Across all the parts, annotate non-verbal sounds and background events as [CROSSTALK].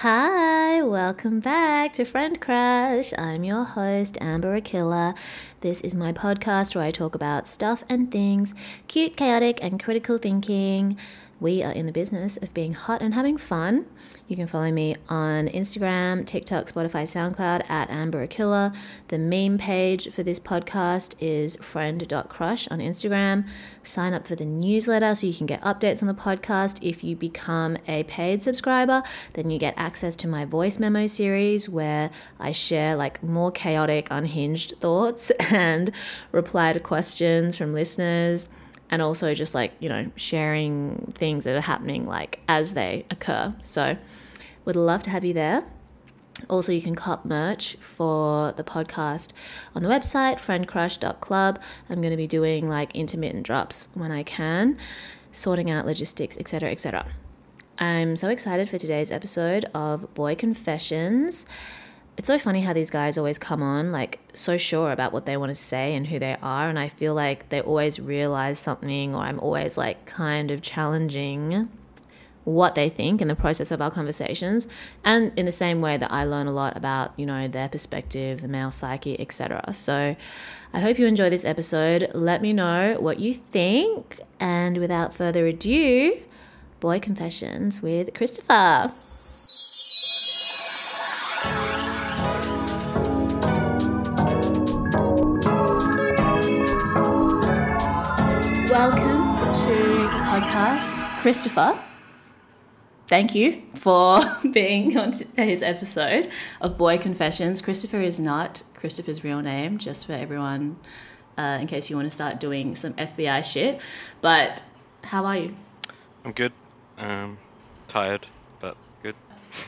Hi, welcome back to Friend Crush. I'm your host, Amber Akilla. This is my podcast where I talk about stuff and things, cute, chaotic, and critical thinking. We are in the business of being hot and having fun. You can follow me on Instagram, TikTok, Spotify, SoundCloud at Amber Akilla. The meme page for this podcast is friend.crush on Instagram. Sign up for the newsletter so you can get updates on the podcast. If you become a paid subscriber, then you get access to my voice memo series where I share like more chaotic, unhinged thoughts [LAUGHS] and reply to questions from listeners and also just like you know sharing things that are happening like as they occur so would love to have you there. Also you can cop merch for the podcast on the website friendcrush.club i'm going to be doing like intermittent drops when i can sorting out logistics etc etc i'm so excited for today's episode of boy confessions. It's so funny how these guys always come on like so sure about what they want to say and who they are and i feel like they always realize something or i'm always like kind of challenging what they think in the process of our conversations and in the same way that i learn a lot about you know their perspective the male psyche etc so i hope you enjoy this episode. Let me know what you think and without further ado boy confessions with christopher. Welcome to the podcast, Christopher. Thank you for [LAUGHS] being on today's episode of Boy Confessions. Christopher is not Christopher's real name, just for everyone, uh, in case you want to start doing some FBI shit. But how are you? I'm good. Um, tired, but good.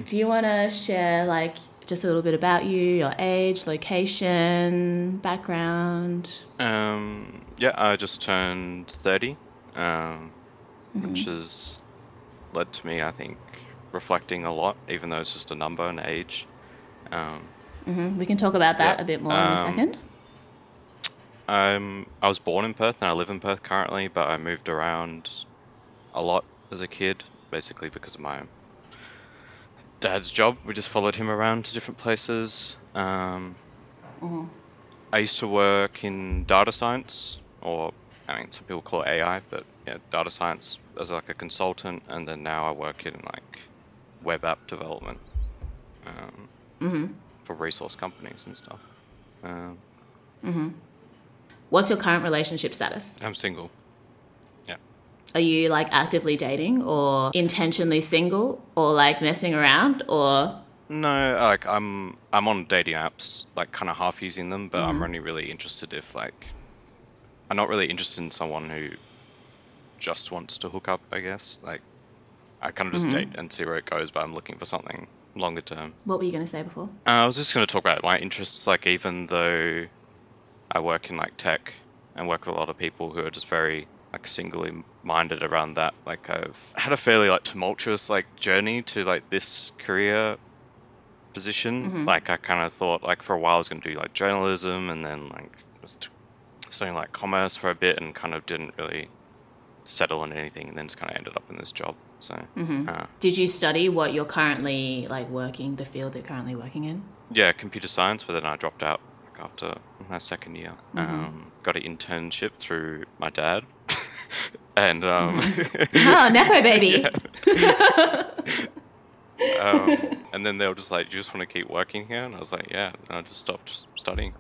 Do you want to share, like, just a little bit about you, your age, location, background? Um, yeah, I just turned 30, um, which has led to me, I think, reflecting a lot, even though it's just a number and age. Um, hmm We can talk about that Yeah, a bit more in a um, second. I'm, I was born in Perth and I live in Perth currently, but I moved around a lot as a kid, basically because of my dad's job. We just followed him around to different places. Um, I used to work in data science, or I mean, some people call it AI, but yeah, data science as like a consultant, and then now I work in like web app development um, for resource companies and stuff. Um, What's your current relationship status? I'm single. Yeah. Are you like actively dating or intentionally single or like messing around or No, like I'm I'm on dating apps, like kind of half using them, but I'm only really interested if like I'm not really interested in someone who just wants to hook up. I guess like I kind of just date and see where it goes, but I'm looking for something longer term. what were you going to say before? Uh, I was just going to talk about my interests. Like even though I work in like tech and work with a lot of people who are just very like singly minded around that. Like I've had a fairly like tumultuous like journey to like this career position. Like I kind of thought like for a while I was going to do like journalism and then like just studying like commerce for a bit and kind of didn't really settle on anything and then just kind of ended up in this job. So uh, Did you study what you're currently like working, the field that you're currently working in? yeah, computer science, but then I dropped out like, after my second year. Um, got an internship through my dad, [LAUGHS] and um, [LAUGHS] Oh, Nepo baby. [LAUGHS] um, and then they were just like, "You just want to keep working here?" And I was like, "Yeah." And I just stopped studying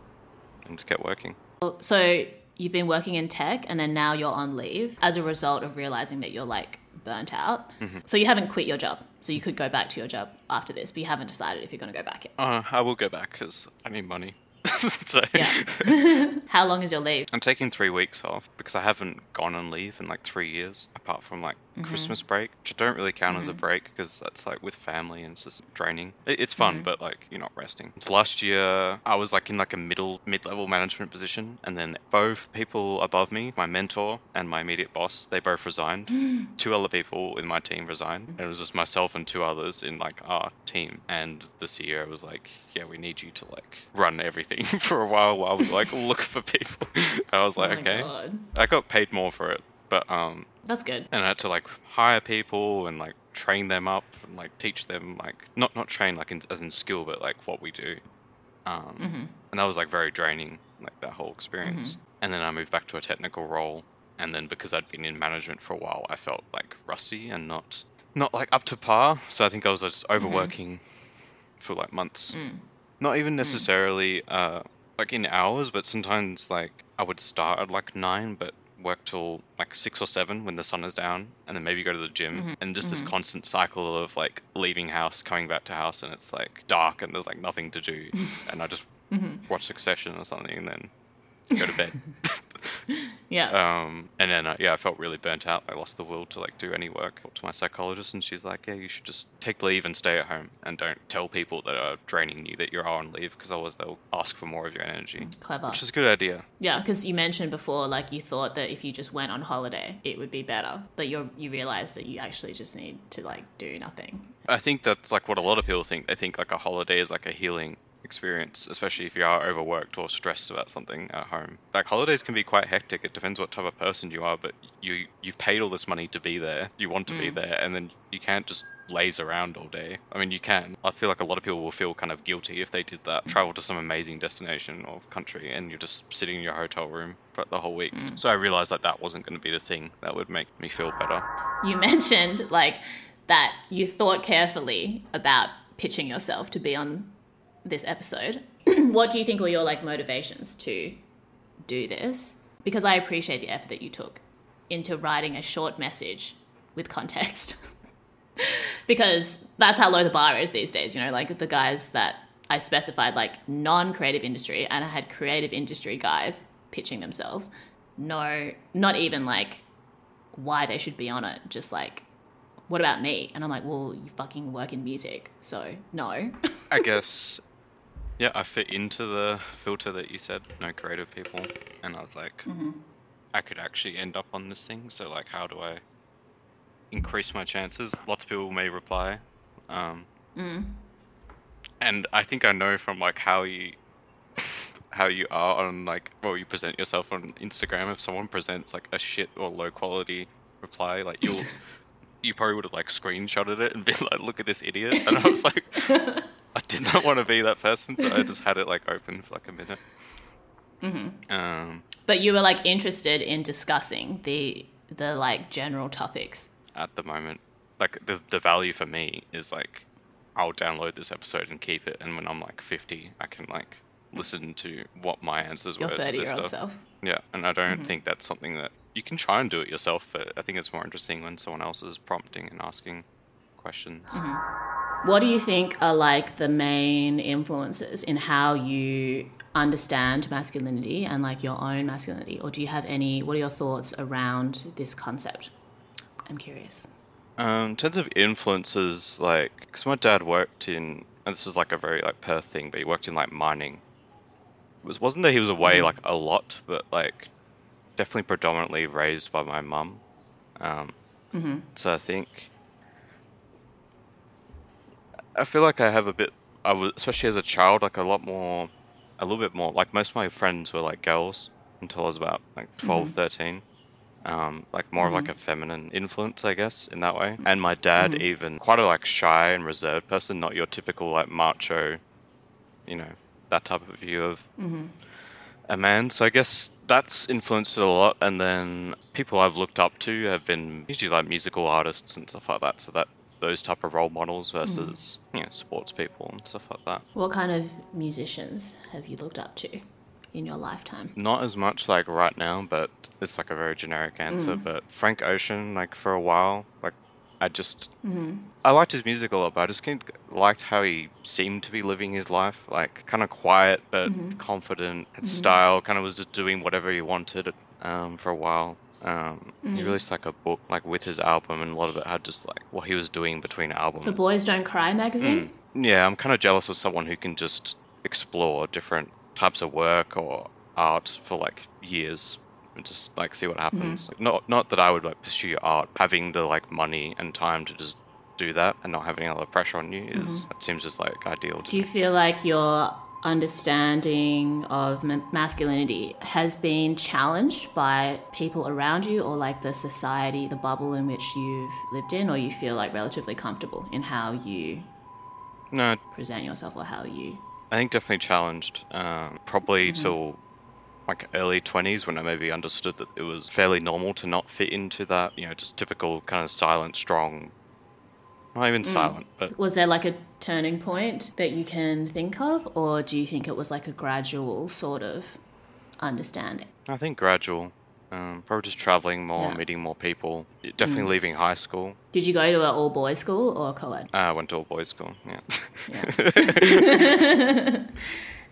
and just kept working. So you've been working in tech and then now you're on leave as a result of realizing that you're like burnt out. So you haven't quit your job. So you could go back to your job after this, but you haven't decided if you're going to go back yet. Uh, I will go back because I need money. [LAUGHS] so Yeah. [LAUGHS] How long is your leave? I'm taking three weeks off because I haven't gone on leave in like three years, apart from like Mm-hmm. Christmas break, which I don't really count as a mm-hmm. break because that's like with family and it's just draining. It, it's fun, mm-hmm. but like you're not resting. So last year I was like in like a middle mid level management position, and then both people above me, my mentor and my immediate boss, they both resigned. [GASPS] Two other people in my team resigned, and it was just myself and two others in like our team. And the CEO was like, "Yeah, we need you to like run everything [LAUGHS] for a while while we like look for people." [LAUGHS] I was Oh like, my "Okay." God. I got paid more for it, but um, That's good. and I had to like hire people and like train them up and like teach them like not not train like in, as in skill, but like what we do. Um, Mm-hmm. and that was like very draining, like that whole experience. And then I moved back to a technical role, and then because I'd been in management for a while, I felt like rusty and not not like up to par. So I think I was just overworking for like months. Not even necessarily uh, like in hours, but sometimes like I would start at like nine, but work till like six or seven when the sun is down, and then maybe go to the gym, mm-hmm. and just this mm-hmm. constant cycle of like leaving house, coming back to house, and it's like dark and there's like nothing to do, [LAUGHS] and I just mm-hmm. watch Succession or something, and then go to bed. [LAUGHS] Yeah. Um, and then uh, yeah, I felt really burnt out. I lost the will to like do any work. Talked to my psychologist, and she's like, "Yeah, you should just take leave and stay at home, and don't tell people that are draining you that you're on leave, because otherwise they'll ask for more of your energy." Clever. Which is a good idea. Yeah, because you mentioned before, like you thought that if you just went on holiday, it would be better, but you you realize that you actually just need to like do nothing. I think that's like what a lot of people think. They think like a holiday is like a healing experience, especially if you are overworked or stressed about something at home. Like holidays can be quite hectic. It depends what type of person you are, but you you've paid all this money to be there. You want to be mm. there, and then you can't just laze around all day. I mean, you can. I feel like a lot of people will feel kind of guilty if they did that. Travel to some amazing destination or country, and you're just sitting in your hotel room for the whole week. Mm. So I realized that that wasn't going to be the thing that would make me feel better. You [LAUGHS] mentioned like that you thought carefully about pitching yourself to be on this episode. [CLEARS THROAT] what do you think were your like motivations to do this? Because I appreciate the effort that you took into writing a short message with context. [LAUGHS] because that's how low the bar is these days, you know, like the guys that I specified like non-creative industry and I had creative industry guys pitching themselves. No, not even like why they should be on it, just like what about me? And I'm like, well, you fucking work in music, so no. [LAUGHS] I guess, yeah, I fit into the filter that you said, no creative people, and I was like, I could actually end up on this thing. So like, how do I increase my chances? Lots of people may reply, um, and I think I know from like how you [LAUGHS] how you are on like well you present yourself on Instagram. If someone presents like a shit or low quality reply, like you'll. [LAUGHS] You probably would have like screenshotted it and been like, "Look at this idiot," and I was like, [LAUGHS] I did not want to be that person, so I just had it like open for like a minute. Mm-hmm. Um, but you were like interested in discussing the the like general topics. at the moment, like the the value for me is like, I'll download this episode and keep it, and when I'm like 50, I can like listen to what my answers Your were to thirty this year old stuff. self. Yeah, and I don't think that's something that you can try and do it yourself, but I think it's more interesting when someone else is prompting and asking questions. What do you think are like the main influences in how you understand masculinity and like your own masculinity? Or do you have any, what are your thoughts around this concept? I'm curious. Um, in terms of influences, like, because my dad worked in, and this is like a very like Perth thing, but he worked in like mining. It was wasn't that he was away like a lot, but like definitely predominantly raised by my mum. Um, So I think I feel like I have a bit. I was especially as a child, like a lot more, a little bit more. Like most of my friends were like girls until I was about like 12, mm-hmm. 13 um, like more of like mm-hmm. a feminine influence, I guess, in that way. And my dad, mm-hmm. even quite a like shy and reserved person, not your typical like macho, you know, that type of view of a man. So I guess that's influenced it a lot. And then people I've looked up to have been usually like musical artists and stuff like that. So that those type of role models hmm. versus you know sports people and stuff like that. What kind of musicians have you looked up to in your lifetime? Not as much like right now, but it's like a very generic answer. Hmm. But Frank Ocean, like for a while, like I just hmm. I liked his music a lot, but I just kind of liked how he seemed to be living his life, like kind of quiet but mm-hmm. confident, had mm-hmm. style, kind of was just doing whatever he wanted um, for a while. Um, He mm-hmm. released like a book like with his album, and a lot of it had just like what he was doing between albums. The Boys Don't Cry magazine. Mm. Yeah, I'm kind of jealous of someone who can just explore different types of work or art for like years and just like see what happens. Mm-hmm. Like, not not that I would like pursue art, having the like money and time to just do that and not having any other pressure on you is mm-hmm. it seems just like ideal. To Do you feel like your understanding of masculinity has been challenged by people around you or like the society, the bubble in which you've lived in, or you feel like relatively comfortable in how you no, present yourself or how you. I think definitely challenged. Um, probably till like early twenties when I maybe understood that it was fairly normal to not fit into that, you know, just typical kind of silent, strong. Not even silent, but Was there like a turning point that you can think of, or do you think it was like a gradual sort of understanding? I think gradual. Um, probably just traveling more, Yeah. Mm. meeting more people. Definitely leaving high school. Did you go to an all boys school or a co ed? Uh, I went to a boys' school. Yeah.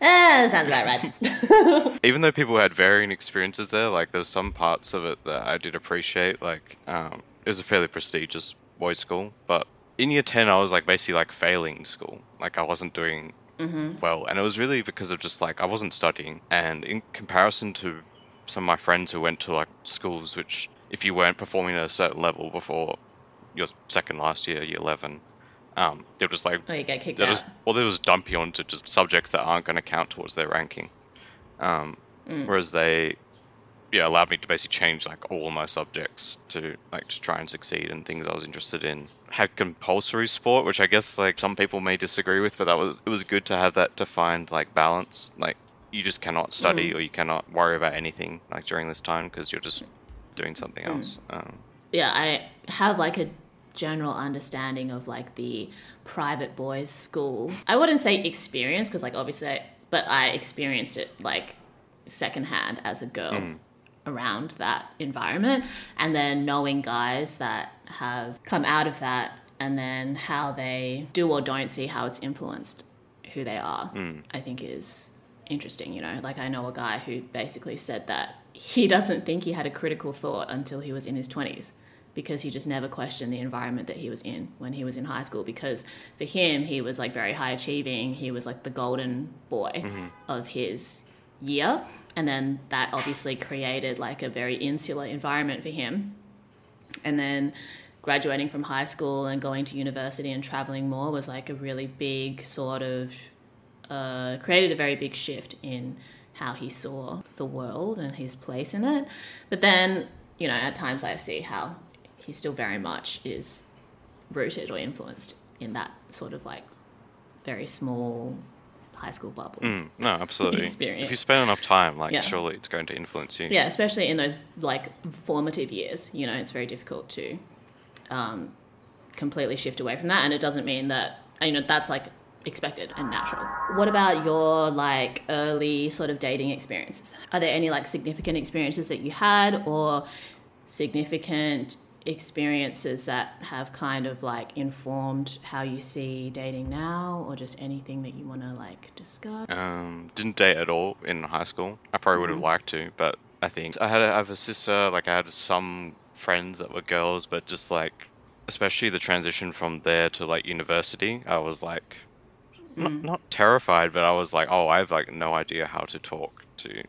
Ah, [LAUGHS] [LAUGHS] sounds about right. [LAUGHS] Even though people had varying experiences there, like there's some parts of it that I did appreciate. Like um, it was a fairly prestigious boys' school, but in year ten I was like basically like failing school. Like I wasn't doing well, and it was really because of just like I wasn't studying. And in comparison to some of my friends who went to like schools which, if you weren't performing at a certain level before your second last year, year eleven, um, they were just like oh, you get kicked out. just well they was dump you onto just subjects that aren't going to count towards their ranking um, whereas they yeah allowed me to basically change like all my subjects to like just try and succeed in things i was interested in had compulsory sport which i guess like some people may disagree with but that was it was good to have that defined like balance. Like you just cannot study mm. or you cannot worry about anything like during this time because you're just doing something mm. else um, yeah, I have like a general understanding of like the private boys' school. I wouldn't say experience because like obviously, I, but I experienced it like secondhand as a girl mm. around that environment, and then knowing guys that have come out of that, and then how they do or don't see how it's influenced who they are. Mm. I think is interesting. You know, like I know a guy who basically said that he [LAUGHS] doesn't think he had a critical thought until he was in his 20s because he just never questioned the environment that he was in when he was in high school because for him he was like very high achieving he was like the golden boy mm-hmm. of his year and then that obviously created like a very insular environment for him and then graduating from high school and going to university and traveling more was like a really big sort of uh, created a very big shift in how he saw the world and his place in it. But then, you know, at times I see how he still very much is rooted or influenced in that sort of like very small high school bubble. mm, no absolutely Experience. [LAUGHS] if you spend enough time like Yeah. surely it's going to influence you Yeah, especially in those like formative years, you know, it's very difficult to um, completely shift away from that. And it doesn't mean that, you know, that's like expected and natural. What about your like early sort of dating experiences? Are there any like significant experiences that you had or significant experiences that have kind of like informed how you see dating now or just anything that you want to like discuss? Um, didn't date at all in high school. I probably would have liked to, but I think I had a, I have a sister. Like I had some friends that were girls, but just like, especially the transition from there to like university, I was like, not not terrified, but I was like, oh, I have like no idea how to talk to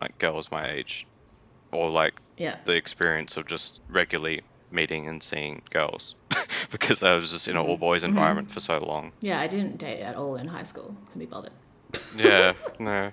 like girls my age, or like Yeah. the experience of just regularly meeting and seeing girls, [LAUGHS] because I was just in an all boys environment for so long. Yeah, I didn't date at all in high school. Can be bothered. Yeah, [LAUGHS] no.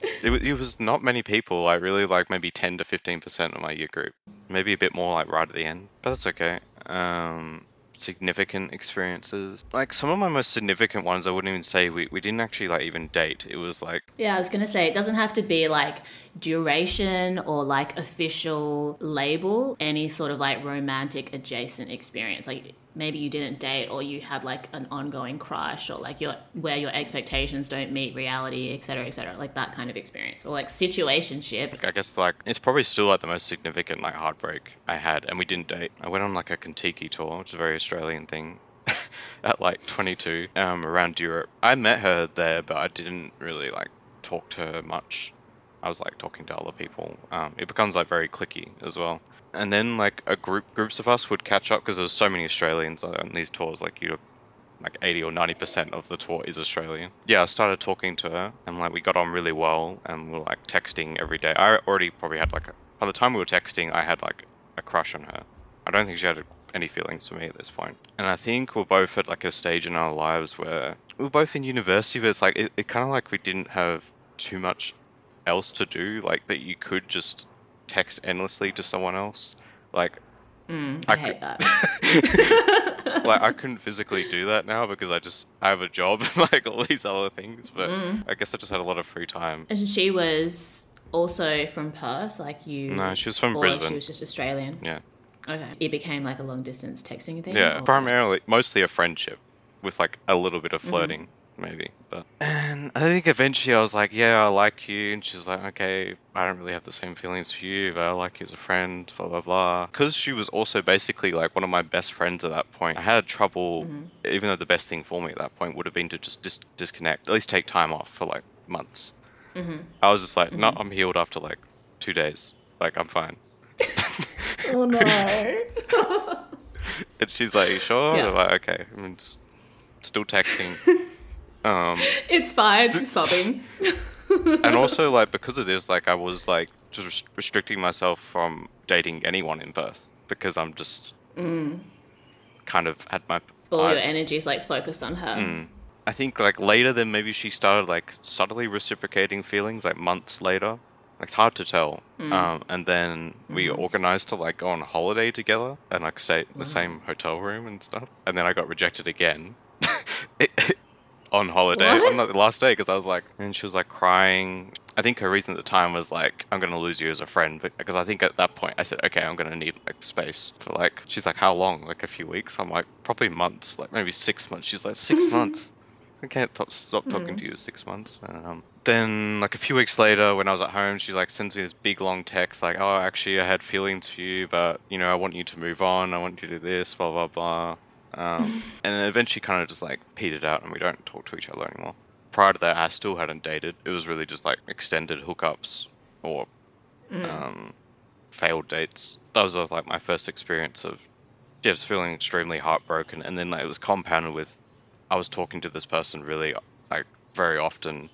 It, it was not many people, like really like maybe 10 to 15% of my year group. Maybe a bit more like right at the end, but that's okay. Um, significant experiences. Like some of my most significant ones, I wouldn't even say we, we didn't actually like even date. It was like, Yeah, I was gonna say it doesn't have to be like duration or like official label, any sort of like romantic adjacent experience. Like maybe you didn't date or you had like an ongoing crush or like your where your expectations don't meet reality, et cetera, et cetera. Like that kind of experience. Or like situationship. I guess like it's probably still like the most significant like heartbreak I had, and we didn't date. I went on like a Contiki tour, which is a very Australian thing, [LAUGHS] at like 22, um, around Europe. I met her there, but I didn't really like talk to her much I was like talking to other people. Um, it becomes like very clicky as well. And then like a group groups of us would catch up because there was so many Australians on these tours. Like you, like eighty or ninety percent of the tour is Australian. Yeah, I started talking to her, and like we got on really well, and we were like texting every day. I already probably had like a, by the time we were texting, I had like a crush on her. I don't think she had any feelings for me at this point. And I think we're both at like a stage in our lives where we're both in university, but it's like it, it kind of like we didn't have too much else to do, like that you could just text endlessly to someone else. Like Mm, I, I hate could- that. [LAUGHS] like I couldn't physically do that now because I just I have a job [LAUGHS] and like all these other things. But Mm. I guess I just had a lot of free time. And she was also from Perth, like you. No, she was from or Brisbane. she was just Australian. Yeah, Okay. It became like a long distance texting thing. yeah. or- Primarily, mostly a friendship with like a little bit of Mm-hmm. Flirting, maybe. But and I think eventually I was like, yeah, I like you, and she's like, okay, I don't really have the same feelings for you, but I like you as a friend, blah blah blah. Because she was also basically like one of my best friends at that point. I had trouble, Mm-hmm. even though the best thing for me at that point would have been to just dis- disconnect, at least take time off for like months. Mhm. I was just like, no, Mm-hmm. I'm healed after like two days. Like I'm fine. [LAUGHS] Oh no. [LAUGHS] And she's like, "You sure?" Yeah. I'm like, okay. I'm just still texting. [LAUGHS] um, [LAUGHS] it's fine. Sobbing. [LAUGHS] and also [LAUGHS] like because of this, like I was like just rest- restricting myself from dating anyone in Perth because I'm just kind of had my. Mm. All I- your energy's like focused on her. Mm. I think like later then maybe she started like subtly reciprocating feelings like months later. Like, It's hard to tell. Mm. Um, and then we Mm-hmm. organized to like go on holiday together and like stay in the same hotel room and stuff. And then I got rejected again on holiday What? on the last day because I was like, and she was like crying. I think her reason at the time was like, I'm gonna lose you as a friend but- because I think at that point I said, okay, I'm gonna need like space for like. She's like, how long? Like a few weeks? I'm like, probably months, like maybe six months. She's like, six [LAUGHS] months. I can't top, stop talking to you six months. Um, then, like a few weeks later, when I was at home, she like sends me this big long text, like, "Oh, actually, I had feelings for you, but you know, I want you to move on. I want you to do this, blah blah blah." Um, [LAUGHS] and then eventually, kind of just like petered out, and we don't talk to each other anymore. Prior to that, I still hadn't dated. It was really just like extended hookups or um, failed dates. That was uh, like my first experience of just feeling extremely heartbroken, and then like, it was compounded with I was talking to this person really like very often.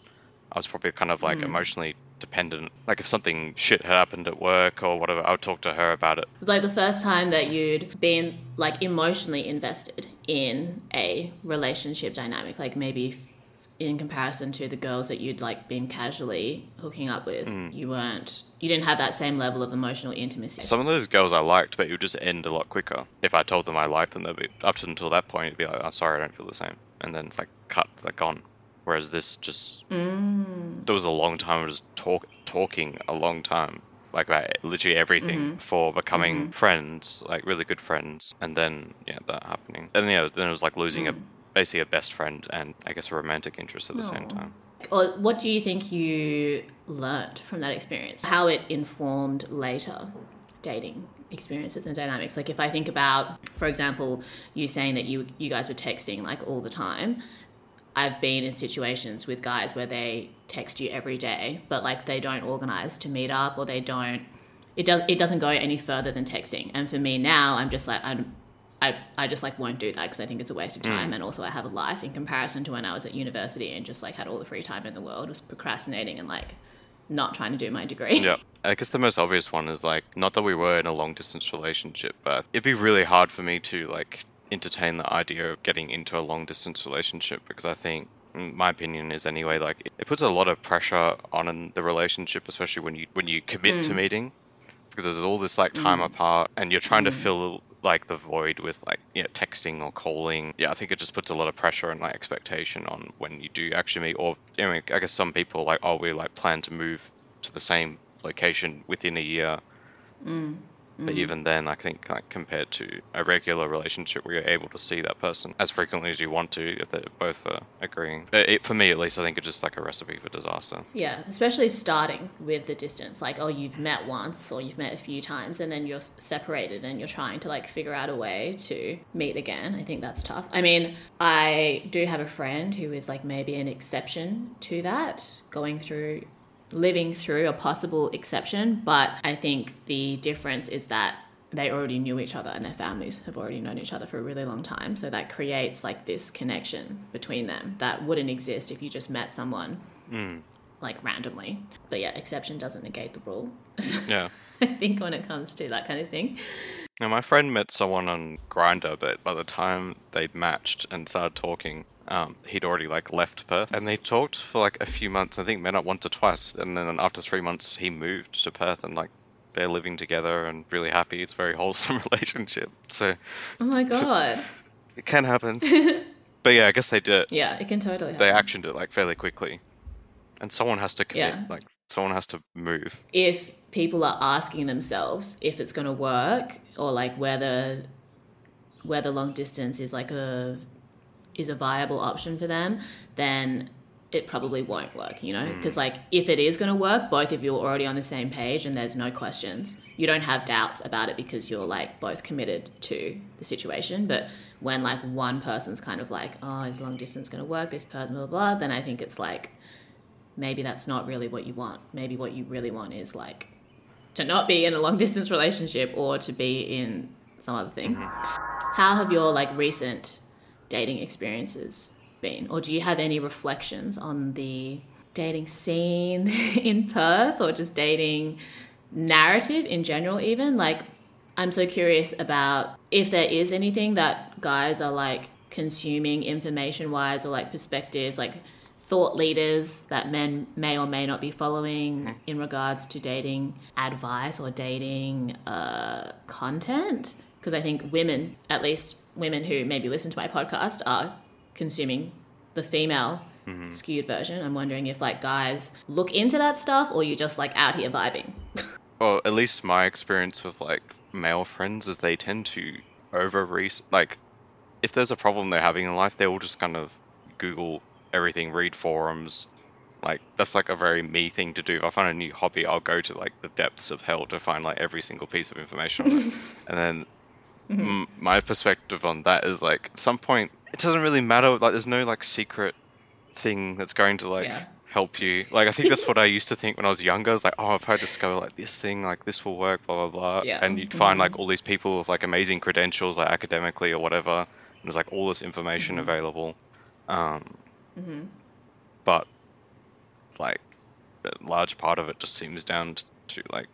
I was probably kind of like emotionally dependent. Like if something shit had happened at work or whatever, I would talk to her about it. Like the first time that you'd been like emotionally invested in a relationship dynamic, like maybe in comparison to the girls that you'd like been casually hooking up with, Mm. you weren't, you didn't have that same level of emotional intimacy. Some of those girls I liked, but it would just end a lot quicker. If I told them I liked them, they'd be up to until that point, it'd be like, "I'm "Oh, sorry, I don't feel the same," and then it's like cut, they're gone. Whereas this just Mm. there was a long time of just talk talking a long time like about literally everything Mm-hmm. for becoming friends like really good friends and then yeah that happening and yeah then it was like losing a basically a best friend and i guess a romantic interest at the same time what do you think you learnt from that experience? How it informed later dating experiences and dynamics? Like if I think about, for example, you saying that you you guys were texting like all the time. I've been in situations with guys where they text you every day, but like they don't organize to meet up or they don't it does it doesn't go any further than texting. And for me now, I'm just like I'm I, I just like won't do that because I think it's a waste of time mm. and also I have a life in comparison to when I was at university and just like had all the free time in the world was procrastinating and like not trying to do my degree. yeah i guess the most obvious one is like not that we were in a long distance relationship but it'd be really hard for me to like entertain the idea of getting into a long distance relationship because i think my opinion is anyway like it- puts a lot of pressure on the relationship especially when you when you commit to mm. meeting. Because there's all this like time mm. apart and you're trying to mm. fill like the void with like yeah texting or calling. Yeah i think it just puts a lot of pressure and like expectation on when you do actually meet or i mean i guess some people like oh we like plan to move to the same location within a year but even then i think like compared to a regular relationship where you're able to see that person as frequently as you want to if they're both uh, agreeing it- for me at least i think it's just like a recipe for disaster Yeah, especially starting with the distance. Like, oh, you've met once or you've met a few times and then you're separated and you're trying to like figure out a way to meet again. I think that's tough. I mean, I do have a friend who is like maybe an exception to that, going through living through a possible exception, but I think the difference is that they already knew each other and their families have already known each other for a really long time. So that creates like this connection between them that wouldn't exist if you just met someone mm. like randomly. But yeah, exception doesn't negate the rule. [LAUGHS] Yeah. I think when it comes to that kind of thing. Now, my friend met someone on Grindr, but by the time they'd matched and started talking, um, he'd already like left Perth, and they talked for like a few months. I think met up once or twice, and then after three months, he moved to Perth, and like they're living together and really happy. It's a very [LAUGHS] wholesome [LAUGHS] relationship, so Oh my god. it can happen. [LAUGHS] but yeah, I guess they did. Yeah, it can totally They actioned it like fairly quickly, and someone has to commit. Yeah. Like someone has to move. if people are asking themselves if it's going to work or like whether whether long distance is like a is a viable option for them then it probably won't work you know? Mm. Because like if it is going to work both of you are already on the same page and there's no questions. You don't have doubts about it because you're like both committed to the situation but when like one person's kind of like oh is long distance going to work? This person blah, blah blah then i think it's like maybe that's not really what you want. Maybe what you really want is like to not be in a long distance relationship or to be in some other thing. Mm-hmm. How have your like recent dating experiences been? Or do you have any reflections on the dating scene [LAUGHS] in Perth or just dating narrative in general even? Like I'm so curious about if there is anything that guys are like consuming information wise or like perspectives like thought leaders that men may or may not be following in regards to dating advice or dating uh, content. Because I think women, at least women who maybe listen to my podcast, are consuming the female mm-hmm. skewed version. I'm wondering if like guys look into that stuff or you just like out here vibing. [LAUGHS] Well, at least my experience with like male friends is they tend to over research. Like, if there's a problem they're having in life, they will just kind of Google everything, read forums. Like that's like a very me thing to do. If I find a new hobby, I'll go to like the depths of hell to find like every single piece of information on it. [LAUGHS] And then Mm-hmm. m- my perspective on that is like at some point it doesn't really matter. Like there's no like secret thing that's going to like Yeah. help you. Like I think that's what I used to think when I was younger. I was like, oh, if I discover like this thing, like this will work, blah blah blah. Yeah. And you'd find like all these people with like amazing credentials, like academically or whatever. And there's like all this information mm-hmm. available. Um, mm-hmm. But like a large part of it just seems down to like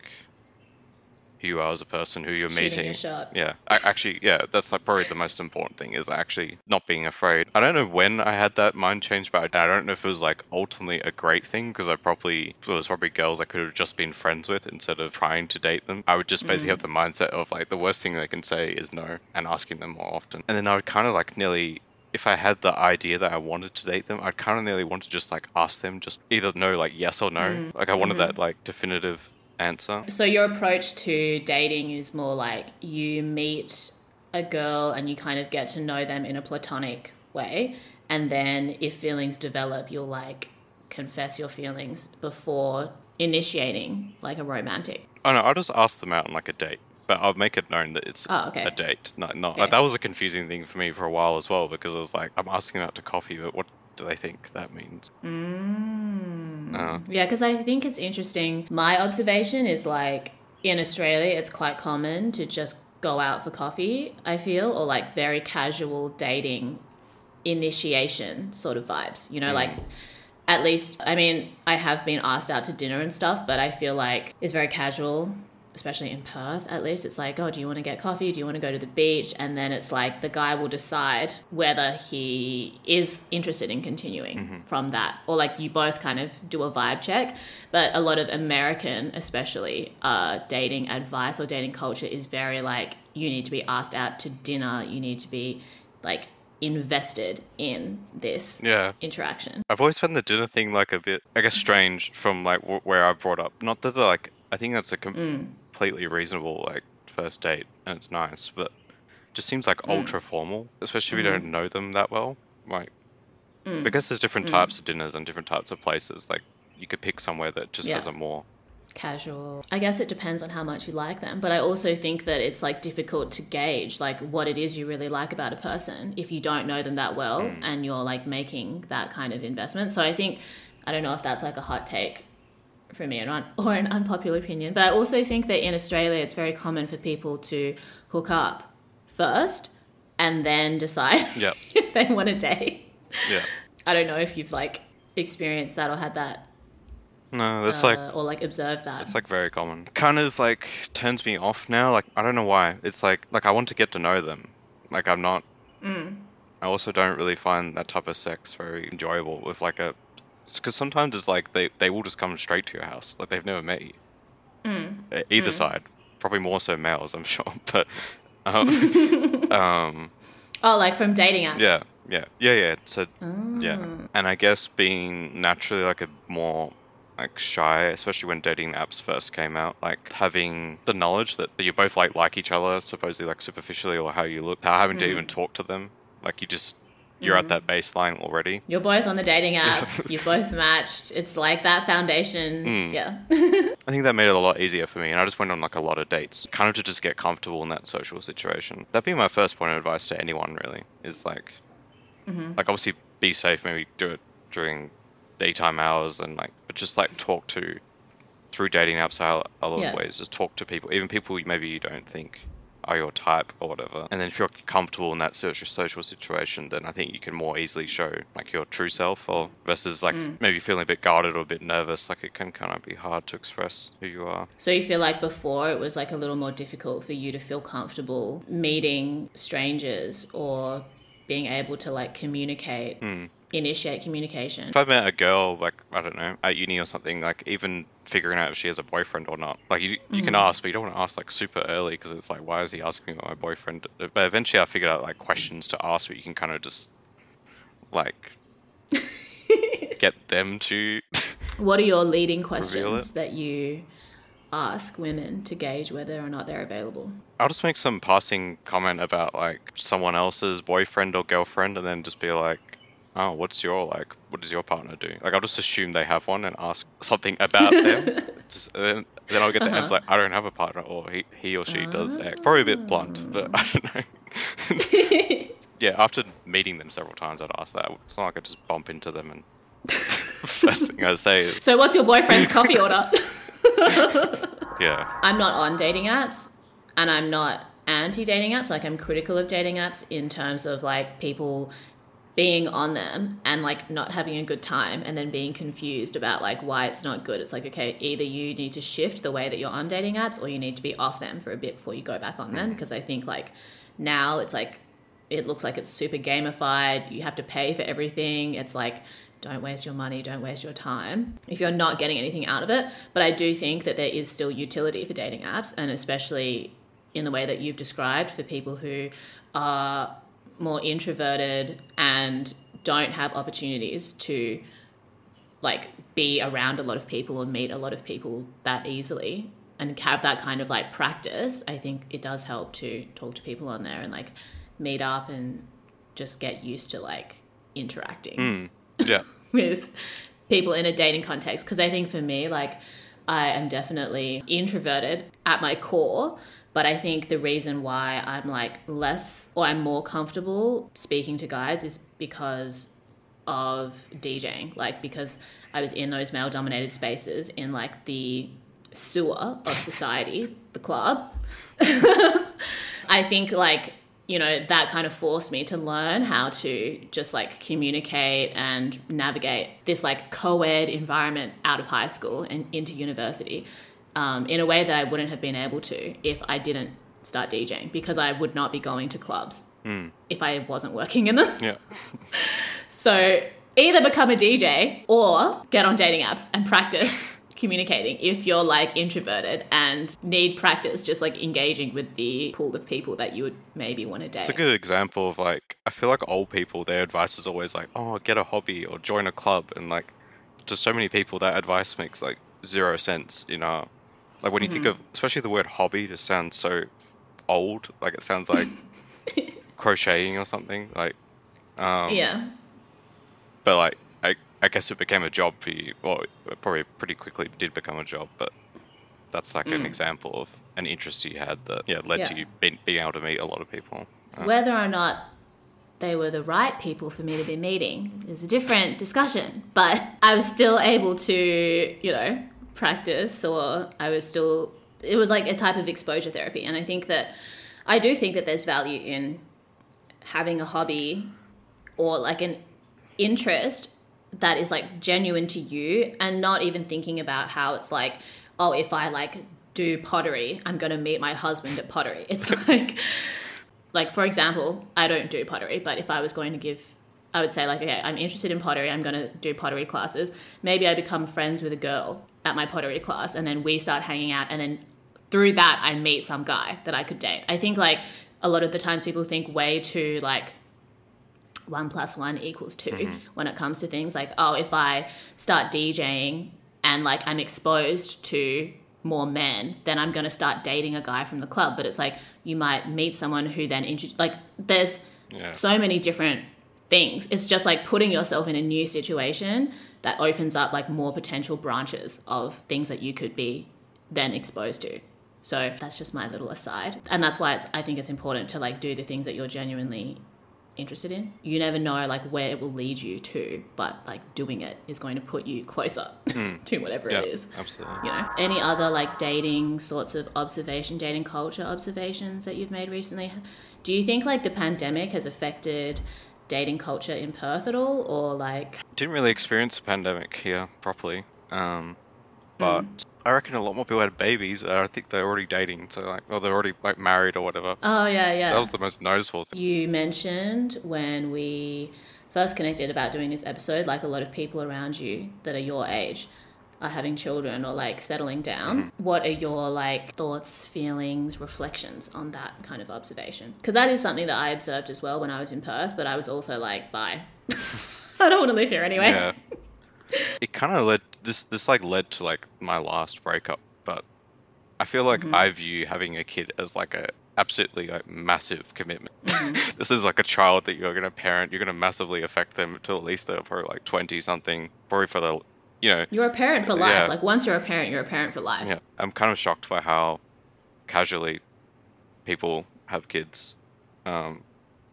who you are as a person, who you're Shooting meeting. your. Yeah, I, actually, yeah, that's like probably the most important thing is actually not being afraid. I don't know when I had that mind change, but I don't know if it was like ultimately a great thing because I probably there was probably girls I could have just been friends with instead of trying to date them. I would just basically mm. have the mindset of like the worst thing they can say is no and asking them more often, and then I would kind of like nearly. If I had the idea that I wanted to date them, I'd kind of nearly want to just like ask them just either no, like yes or no. Mm. Like I wanted mm-hmm. that like definitive answer. So your approach to dating is more like you meet a girl and you kind of get to know them in a platonic way, and then if feelings develop, you'll like confess your feelings before initiating like a romantic. Oh no, I'll just ask them out on like a date, but I'll make it known that it's Oh, okay. a date. Not, not Okay. like, that was a confusing thing for me for a while as well because I was like, I'm asking them out to coffee, but what do they think that means? Mm. Uh, Yeah, because I think it's interesting. My observation is like in Australia, it's quite common to just go out for coffee, I feel, or like very casual dating initiation sort of vibes. You know, like at least, I mean, I have been asked out to dinner and stuff, but I feel like it's very casual. Especially in Perth, at least, it's like, oh, do you want to get coffee? Do you want to go to the beach? And then it's like the guy will decide whether he is interested in continuing mm-hmm. from that, or like you both kind of do a vibe check. But a lot of American, especially, uh, dating advice or dating culture is very like you need to be asked out to dinner, you need to be like invested in this yeah. interaction. I've always found the dinner thing like a bit, I guess, mm-hmm. strange from like w- where I brought up. Not that like I think that's a com- mm. Completely reasonable like first date and it's nice, but just seems like mm. ultra formal, especially if you mm-hmm. don't know them that well. Like, mm. because there's different mm. types of dinners and different types of places. Like, you could pick somewhere that just Yeah. has a more casual. I guess it depends on how much you like them, but I also think that it's like difficult to gauge like what it is you really like about a person if you don't know them that well and you're like making that kind of investment. So I think I don't know if that's like a hot take for me, an [LAUGHS] or an unpopular opinion. But I also think that in Australia, it's very common for people to hook up first and then decide [LAUGHS] Yep. if they want to date. Yeah. [LAUGHS] I don't know if you've like experienced that or had that No, that's uh, like or like observed that. it's like very common. Kind of like turns me off now. Like I don't know why. It's like like I want to get to know them. Like I'm not. Mm. I also don't really find that type of sex very enjoyable with like a. Because sometimes it's like they they will just come straight to your house. Like they've never met you. Mm. Either side, probably more so males, I'm [LAUGHS] sure. But um, [LAUGHS] um oh, like from dating apps. yeah, yeah, yeah, yeah. So yeah, Oh. and I guess being naturally like a more like shy, especially when dating apps first came out, like having the knowledge that you both like like each other, supposedly like superficially or how you look, how having to even talk to them, like you just you're at that baseline already. You're both on the dating app. You're both matched. It's like that foundation. Mm. Yeah. [LAUGHS] I think that made it a lot easier for me, and I just went on like a lot of dates, kind of to just get comfortable in that social situation. That'd be my first point of advice to anyone, really, is like, like obviously be safe, maybe do it during daytime hours, and like, but just like talk to through dating apps, a a lot Yeah. of ways, just talk to people, even people you- maybe you don't think are your type or whatever. And then if you're comfortable in that social social situation, then I think you can more easily show like your true self, or versus like maybe feeling a bit guarded or a bit nervous. Like it can kind of be hard to express who you are. So you feel like before it was like a little more difficult for you to feel comfortable meeting strangers or being able to like communicate, Hmm. Initiate communication. If I met a girl, like I don't know, at uni or something, like even figuring out if she has a boyfriend or not, like you you can mm. ask, but you don't want to ask like super early because it's like, why is he asking me about my boyfriend? But eventually, I figured out like questions to ask, but you can kind of just like [LAUGHS] get them to. [LAUGHS] What are your leading questions that you ask women to gauge whether or not they're available? I'll just make some passing comment about like someone else's boyfriend or girlfriend, and then just be like, "Oh, what's your like? What does your partner do?" Like, I'll just assume they have one and ask something about them. [LAUGHS] Just, then, then I'll get the answer uh-huh. like, "I don't have a partner," or "He, he or she does act. Probably a bit blunt, but [LAUGHS] I don't know. [LAUGHS] yeah, after meeting them several times, I'd ask that. It's not like I just bump into them and first thing I say is, So what's your boyfriend's coffee order? "Yeah, I'm not on dating apps and I'm not anti dating apps. Like, I'm critical of dating apps in terms of like people being on them and like not having a good time and then being confused about like why it's not good. It's like, okay, either you need to shift the way that you're on dating apps or you need to be off them for a bit before you go back on them. Mm. Because I think like now it's like, it looks like it's super gamified. You have to pay for everything. It's like, don't waste your money, don't waste your time if you're not getting anything out of it. But I do think that there is still utility for dating apps, and especially in the way that you've described for people who are more introverted and don't have opportunities to like be around a lot of people or meet a lot of people that easily and have that kind of like practice i think it does help to talk to people on there and like meet up and just get used to like interacting hmm. yeah, [LAUGHS] with people in a dating context because I think for me, like, I am definitely introverted at my core. But I think the reason why I'm like less or I'm more comfortable speaking to guys is because of DJing. Like, because I was in those male dominated spaces in like the sewer of society, the club. [LAUGHS] I think like you know that kind of forced me to learn how to just like communicate and navigate this like co-ed environment out of high school and into university um, in a way that I wouldn't have been able to if I didn't start DJing because I would not be going to clubs if I wasn't working in them. yeah. [LAUGHS] So either become a DJ or get on dating apps and practice [LAUGHS] communicating if you're like introverted and need practice just like engaging with the pool of people that you would maybe want to date. It's a good example of like I feel like old people their advice is always like oh get a hobby or join a club and like to so many people that advice makes like zero sense you know like when you think of especially the word hobby just sounds so old. Like it sounds like [LAUGHS] crocheting or something like um yeah. but like I I guess it became a job for you. Well it probably pretty quickly did become a job but that's like an example of an interest you had that yeah led to you being, being able to meet a lot of people. Uh, Whether or not they were the right people for me to be meeting is a different discussion, but I was still able to, you know, practice or I was still it was like a type of exposure therapy and I think that I do think that there's value in having a hobby or like an interest that is like genuine to you and not even thinking about how it's like oh if I like do pottery I'm going to meet my husband at pottery it's [LAUGHS] like like for example I don't do pottery but if I was going to give I would say like, okay, I'm interested in pottery. I'm going to do pottery classes. Maybe I become friends with a girl at my pottery class, and then we start hanging out, and then through that I meet some guy that I could date. I think like a lot of the times people think way too like one plus one equals 2 Mm-hmm. when it comes to things like oh if I start DJing and like I'm exposed to more men, then I'm going to start dating a guy from the club. But it's like you might meet someone who then intro- like there's Yeah. so many different things. It's just like putting yourself in a new situation that opens up like more potential branches of things that you could be then exposed to. So that's just my little aside. And that's why it's, I think it's important to like do the things that you're genuinely interested in. You never know like where it will lead you to, but like doing it is going to put you closer [LAUGHS] hmm. to whatever. Yeah, it is absolutely. you know any other like dating sorts of observation dating culture observations that you've made recently do you think like the pandemic has affected dating culture in perth at all or like Didn't really experience the pandemic here properly, um, but I reckon a lot more people had babies. I think they're already dating, so like, or they're already like married or whatever. oh yeah yeah That was the most noticeable thing. you mentioned when we first connected about doing this episode like a lot of people around you that are your age are having children or like settling down what are your like thoughts feelings reflections on that kind of observation because that is something that i observed as well when i was in perth but i was also like bye [LAUGHS] i don't want to live here anyway Yeah. it kind of led this this like led to like my last breakup, but I feel like Mm-hmm. I view having a kid as like a absolutely like massive commitment. Mm-hmm. [LAUGHS] this is like a child that you're gonna parent. You're gonna massively affect them until at least they're probably like twenty something, probably for the you know you're a parent for life Yeah. like once you're a parent you're a parent for life Yeah, I'm kind of shocked by how casually people have kids, um,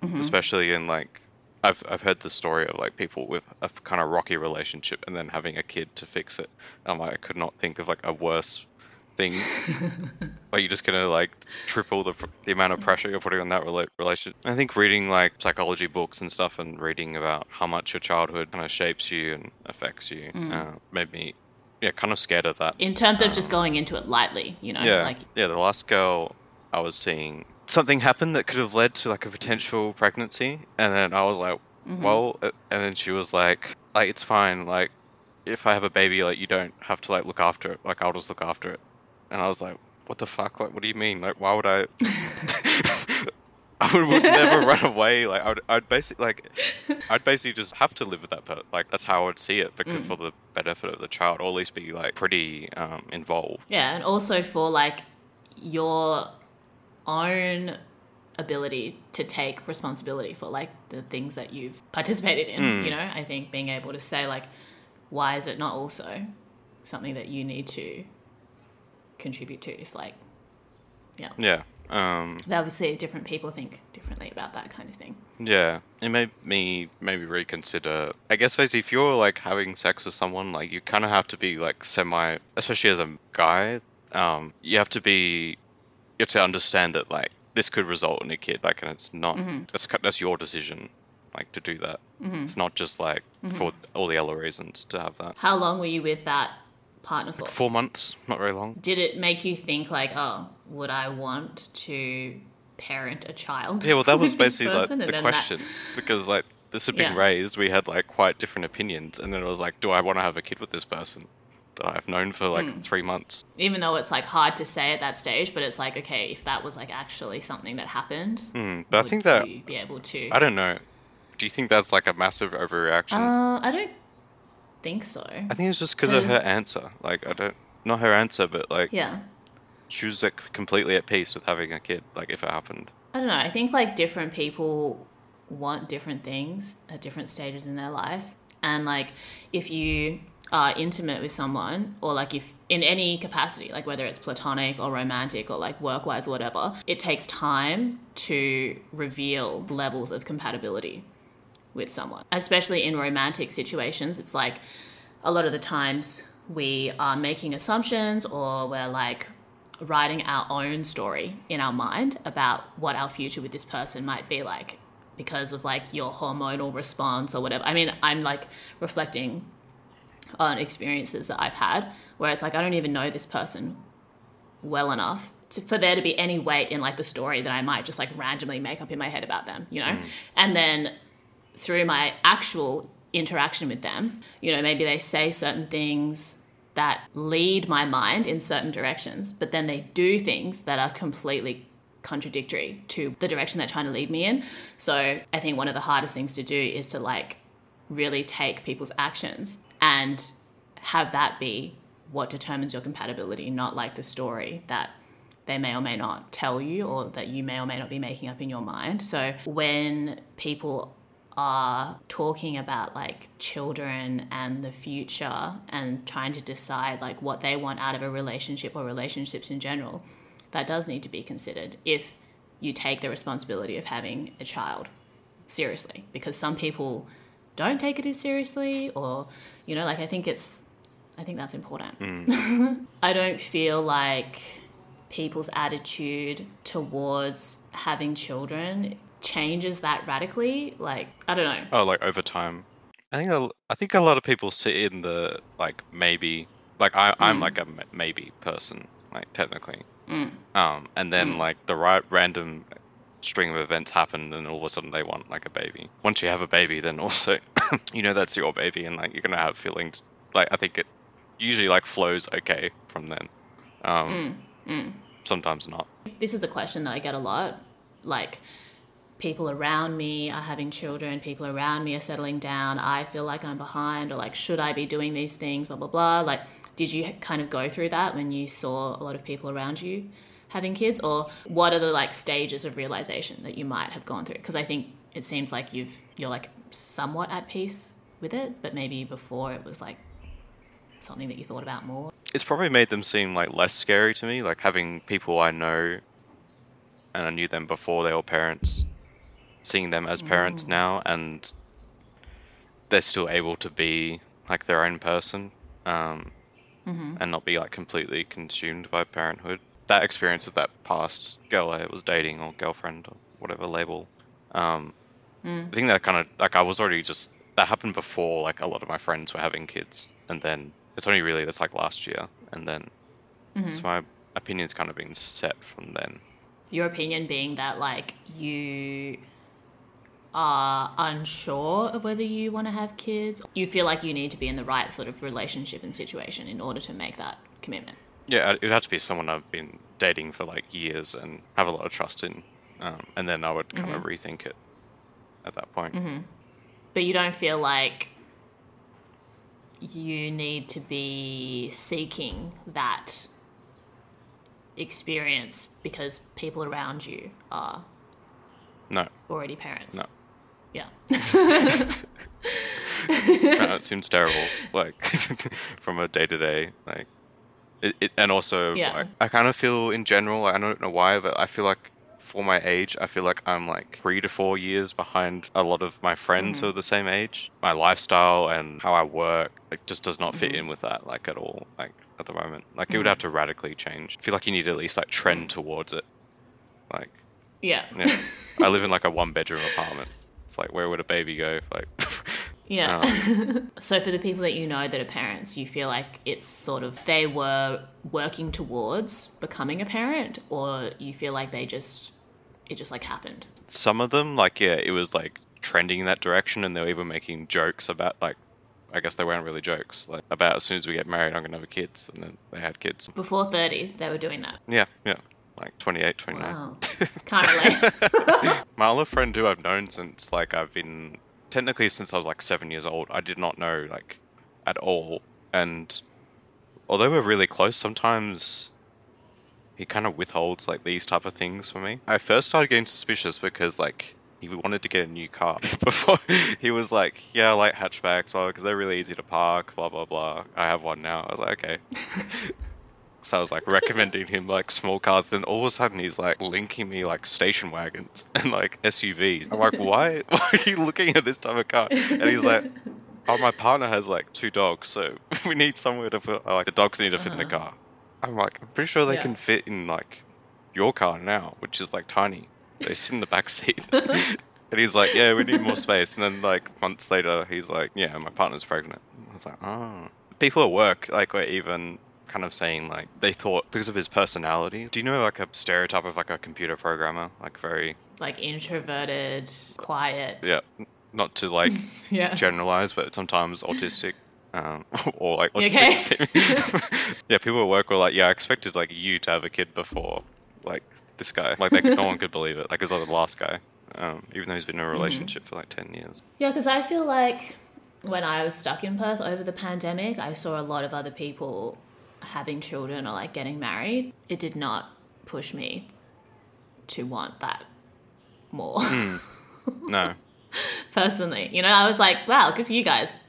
Mm-hmm. especially in like I've I've heard the story of like people with a kind of rocky relationship and then having a kid to fix it. I'm like I could not think of like a worse thing. [LAUGHS] Are you just gonna like triple the the amount of pressure you're putting on that rela- relation? I think reading like psychology books and stuff and reading about how much your childhood kind of shapes you and affects you Mm. uh, made me yeah kind of scared of that. in terms of just going into it lightly you know Yeah, like yeah. The last girl I was seeing, something happened that could have led to like a potential pregnancy, and then I was like, Mm-hmm. well, uh, and then she was like, like it's fine, like if I have a baby, like you don't have to like look after it, like I'll just look after it, and I was like, what the fuck, like what do you mean, like why would I? [LAUGHS] I would, would never run away. Like I would, I'd basically like, I'd basically just have to live with that person. Like that's how I would see it, because Mm. for the benefit of the child, or at least be like pretty um, involved. Yeah, and also for like your own ability to take responsibility for like the things that you've participated in. Mm. You know, I think being able to say like, why is it not also something that you need to contribute to? If like, yeah, Yeah. Um, but obviously different people think differently about that kind of thing. Yeah, it made me maybe reconsider. I guess basically, if you're like having sex with someone, like you kind of have to be like semi, especially as a guy. Um, you have to be, you have to understand that like this could result in a kid, like, and it's not. That's ki- that's your decision, like to do that. It's not just like for all the other reasons to have that. How long were you with that partner for? Four months, not very long. Did it make you think like, oh, would I want to parent a child? Yeah, well, that [LAUGHS] was basically like the then that- question because like this had been Yeah. raised, we had like quite different opinions, and then it was like, do I want to have a kid with this person that I've known for like Hmm. three months? even though it's like hard to say at that stage, but it's like, okay, if that was like actually something that happened, Hmm, but I think that be able to. I don't know. Do you think that's like a massive overreaction? Uh, I don't think so. I think it's just because of her answer. Like I don't, not her answer, but like Yeah. she was like completely at peace with having a kid. Like if it happened. I don't know. I think like different people want different things at different stages in their life. And like if you are intimate with someone or like if in any capacity, like whether it's platonic or romantic or like work wise or whatever, it takes time to reveal levels of compatibility with someone. Especially in romantic situations, it's like a lot of the times we are making assumptions or we're like writing our own story in our mind about what our future with this person might be like because of like your hormonal response or whatever. I mean, I'm like reflecting on experiences that I've had where it's like I don't even know this person well enough to, for there to be any weight in like the story that I might just like randomly make up in my head about them, you know? Mm. And then through my actual interaction with them, you know, maybe they say certain things that lead my mind in certain directions, but then they do things that are completely contradictory to the direction they're trying to lead me in. So I think one of the hardest things to do is to like really take people's actions and have that be what determines your compatibility, not like the story that they may or may not tell you or that you may or may not be making up in your mind. So when people are talking about like children and the future and trying to decide like what they want out of a relationship or relationships in general, that does need to be considered if you take the responsibility of having a child seriously because some people don't take it as seriously or you know like i think it's i think that's important mm. [LAUGHS] i don't feel like people's attitude towards having children changes that radically like i don't know oh like over time i think a, i think a lot of people sit in the like maybe like I, i'm mm. like a maybe person like technically mm. um and then mm. like the right random string of events happen and all of a sudden they want like a baby once you have a baby then also [LAUGHS] you know that's your baby and like you're gonna have feelings like i think it usually like flows okay from then um mm, mm. sometimes not this is a question that i get a lot like people around me are having children people around me are settling down i feel like i'm behind or like should i be doing these things blah blah blah. Like did you kind of go through that when you saw a lot of people around you having kids? Or what are the like stages of realization that you might have gone through? Because i think it seems like you've you're like somewhat at peace with it but maybe before it was like something that you thought about more. It's probably made them seem like less scary to me like having people i know and i knew them before they were parents seeing them as parents mm. now and they're still able to be like their own person um, mm-hmm. and not be like completely consumed by parenthood that experience of that past girl I it was dating or girlfriend or whatever label. Um, mm. I think that kind of like I was already just that happened before like a lot of my friends were having kids, and then it's only really that's like last year, and then mm-hmm. so my opinion's kind of been set from then. Your opinion being that like you are unsure of whether you want to have kids, you feel like you need to be in the right sort of relationship and situation in order to make that commitment. Yeah, it'd have to be someone I've been dating for like years and have a lot of trust in, um, and then I would kind mm-hmm. of rethink it at that point. Mm-hmm. But you don't feel like you need to be seeking that experience because people around you are no already parents. No. Yeah. [LAUGHS] no, it seems terrible. Like [LAUGHS] from a day to day, like it, it, and also, yeah. like, I kind of feel in general, I don't know why, but I feel like for my age, I feel like I'm like three to four years behind a lot of my friends mm-hmm. who are the same age. My lifestyle and how I work like just does not fit mm-hmm. in with that like at all. Like at the moment, like mm-hmm. it would have mm-hmm. to radically change. I feel like you need to at least like trend mm. towards it. Like yeah, yeah. [LAUGHS] I live in like a one bedroom apartment. It's like where would a baby go? Like [LAUGHS] Yeah. Um, [LAUGHS] so for the people that you know that are parents, you feel like it's sort of they were working towards becoming a parent, or you feel like they just it just like happened. Some of them, like yeah, it was like trending in that direction, and they were even making jokes about like. I guess they weren't really jokes. Like about as soon as we get married, I'm gonna have kids, and then they had kids. Before thirty, they were doing that. Yeah, yeah like 28, 29. Wow. [LAUGHS] Can't relate. My other friend who I've known since like I've been technically since I was like seven years old, I did not know like at all. And although we're really close, sometimes he kind of withholds like these type of things for me. I first started getting suspicious because like he wanted to get a new car [LAUGHS] before he was like, yeah, I like hatchbacks, well, because they're really easy to park, blah blah blah. I have one now. I was like, okay. [LAUGHS] So I was like recommending him like small cars. Then all of a sudden he's like linking me like station wagons [LAUGHS] and like SUVs. I'm like, [LAUGHS] why? [LAUGHS] Why are you looking at this type of car? And he's like, oh, my partner has like two dogs, so we need somewhere to put. Like the dogs need to fit in the Uh-huh. car. I'm like, I'm pretty sure they Yeah. can fit in like your car now, which is like tiny. They sit in the back seat. and he's like, yeah, we need more space. And then like months later, he's like, yeah, my partner's pregnant. I was like, oh. People at work like were even kind of saying like they thought because of his personality. Do you know like a stereotype of like a computer programmer, like very Like introverted, quiet. yeah, not to like [LAUGHS] Yeah. generalize, but sometimes autistic. Um, [LAUGHS] or like okay? [LAUGHS] yeah, people at work were like, "Yeah, I expected like you to have a kid before, like this guy. Like, they, no one could believe it. Like, it was like the last guy, um, even though he's been in a Mm-hmm. relationship for like ten years. Yeah, because I feel like when I was stuck in Perth over the pandemic, I saw a lot of other people having children or like getting married. It did not push me to want that more [LAUGHS] No, personally. You know, I was like, wow, good for you guys.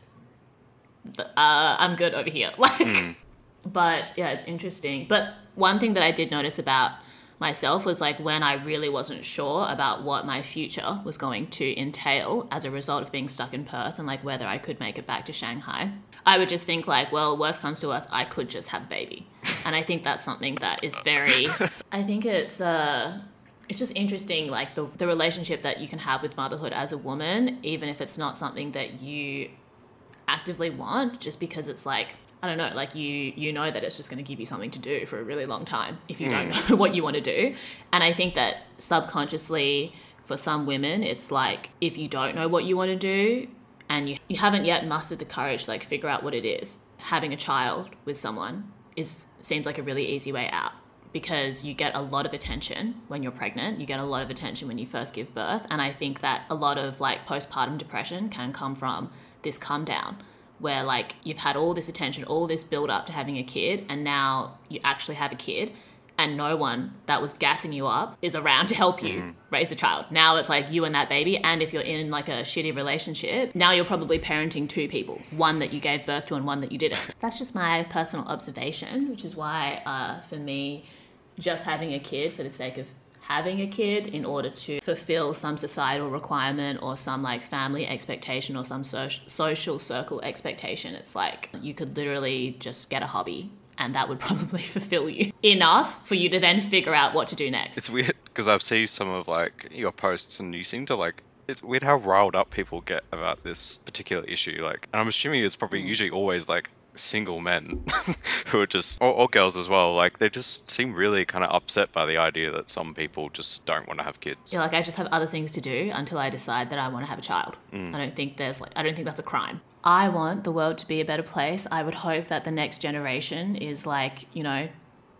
Uh, I'm good over here. [LAUGHS] Like, but yeah, it's interesting. But one thing that I did notice about myself was like when I really wasn't sure about what my future was going to entail as a result of being stuck in Perth and like whether I could make it back to Shanghai. I would just think like, well, worst comes to worst, I could just have a baby. And I think that's something that is very [LAUGHS] I think it's uh it's just interesting like the the relationship that you can have with motherhood as a woman even if it's not something that you actively want just because it's like I don't know, like you you know that it's just going to give you something to do for a really long time if you don't mm. know [LAUGHS] what you want to do. And I think that subconsciously for some women it's like if you don't know what you want to do and you, you haven't yet mustered the courage to like figure out what it is, having a child with someone is seems like a really easy way out because you get a lot of attention when you're pregnant. You get a lot of attention when you first give birth. And I think that a lot of like postpartum depression can come from this come down where like you've had all this attention, all this build up to having a kid, and now you actually have a kid. And no one that was gassing you up is around to help you raise the child. Now it's like you and that baby. And if you're in like a shitty relationship, now you're probably parenting two people one that you gave birth to and one that you didn't. That's just my personal observation, which is why uh, for me, just having a kid for the sake of having a kid in order to fulfill some societal requirement or some like family expectation or some so- social circle expectation it's like you could literally just get a hobby and that would [LAUGHS] probably fulfill you enough for you to then figure out what to do next it's weird because I've seen some of like your posts, and you seem to like. It's weird how riled up people get about this particular issue. Like, and I'm assuming it's probably mm. usually always like single men [LAUGHS] who are just or, or girls as well like they just seem really kind of upset by the idea that some people just don't want to have kids Yeah, like I just have other things to do until I decide that I want to have a child. Mm. I don't think there's like I don't think that's a crime. I want the world to be a better place. I would hope that the next generation is like, you know,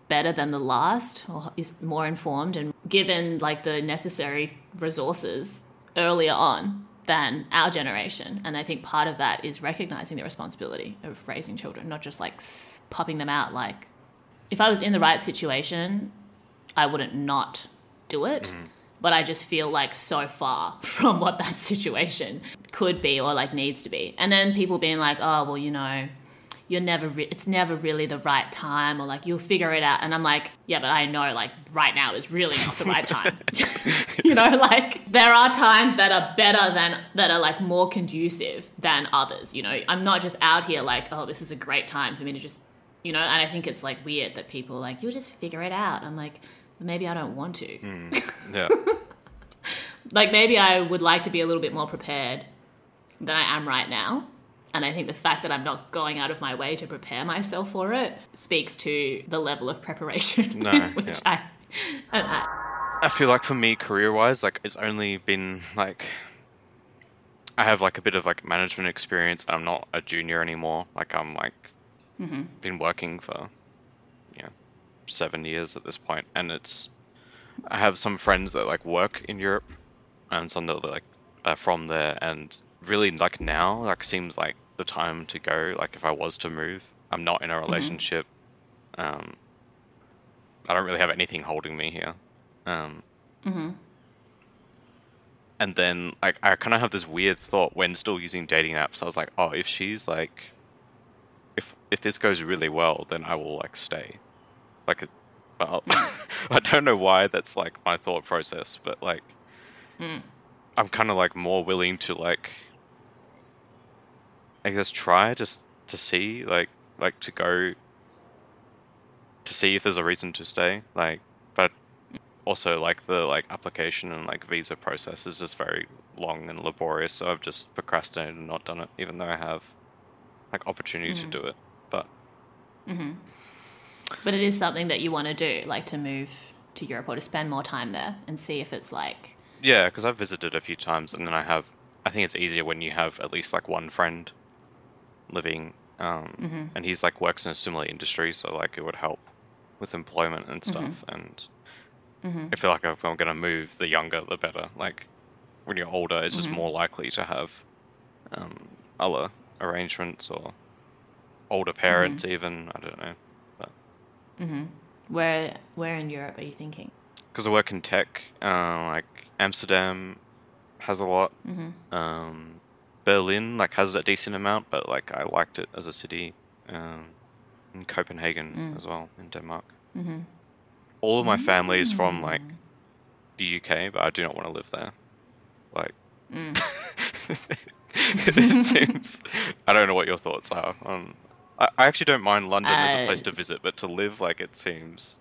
better than the last or is more informed and given like the necessary resources earlier on than our generation. And I think part of that is recognizing the responsibility of raising children, not just like popping them out like if I was in the right situation, I wouldn't not do it. Mm-hmm. But I just feel like so far [LAUGHS] from what that situation could be or like needs to be. And then people being like, oh, well, you know, you're never, re- it's never really the right time or like you'll figure it out. And I'm like, yeah, but I know like right now is really not the right time. [LAUGHS] [LAUGHS] you know, like there are times that are better than, that are like more conducive than others. You know, I'm not just out here like, oh, this is a great time for me to just you know and i think it's like weird that people are like you'll just figure it out i'm like maybe i don't want to hmm. [LAUGHS] yeah like maybe i would like to be a little bit more prepared than i am right now and i think the fact that i'm not going out of my way to prepare myself for it speaks to the level of preparation [LAUGHS] No, [LAUGHS] which yeah. i at. I feel like for me, career wise, like it's only been like I have like a bit of like management experience. I'm not a junior anymore. Like I'm like mm-hmm. been working for you know seven years at this point, and it's I have some friends that like work in Europe, and some that like are from there, and really like now like seems like the time to go. Like if I was to move, I'm not in a relationship. Um, I don't really have anything holding me here. Um, And then like I kind of have this weird thought when still using dating apps. I was like, oh, if she's like, if if this goes really well, then I will like stay. Like, it, well, [LAUGHS] I don't know why that's like my thought process, but like, I'm kind of like more willing to like I guess try just to see like like to go to see if there's a reason to stay. Like, but also like the like application and like visa process is just very long and laborious. So I've just procrastinated and not done it, even though I have like opportunity Mm. to do it. But But it is something that you want to do, like to move to Europe or to spend more time there and see if it's like. yeah, because I've visited a few times, and then I have. I think it's easier when you have at least like one friend living, um, and he's like works in a similar industry, so like it would help with employment and stuff. And I feel like if I'm gonna move, the younger the better. Like when you're older, it's just more likely to have um, other arrangements or older parents, even. I don't know. But Where where in Europe are you thinking? because I work in tech, uh, like Amsterdam has a lot. Um, Berlin like has a decent amount, but like I liked it as a city. Um, and Copenhagen as well in Denmark. Mm-hmm. All of my family is from like the UK, but I do not want to live there. Like, [LAUGHS] it seems. I don't know what your thoughts are on. I, I actually don't mind London as a place Uh, to visit, but to live like it seems.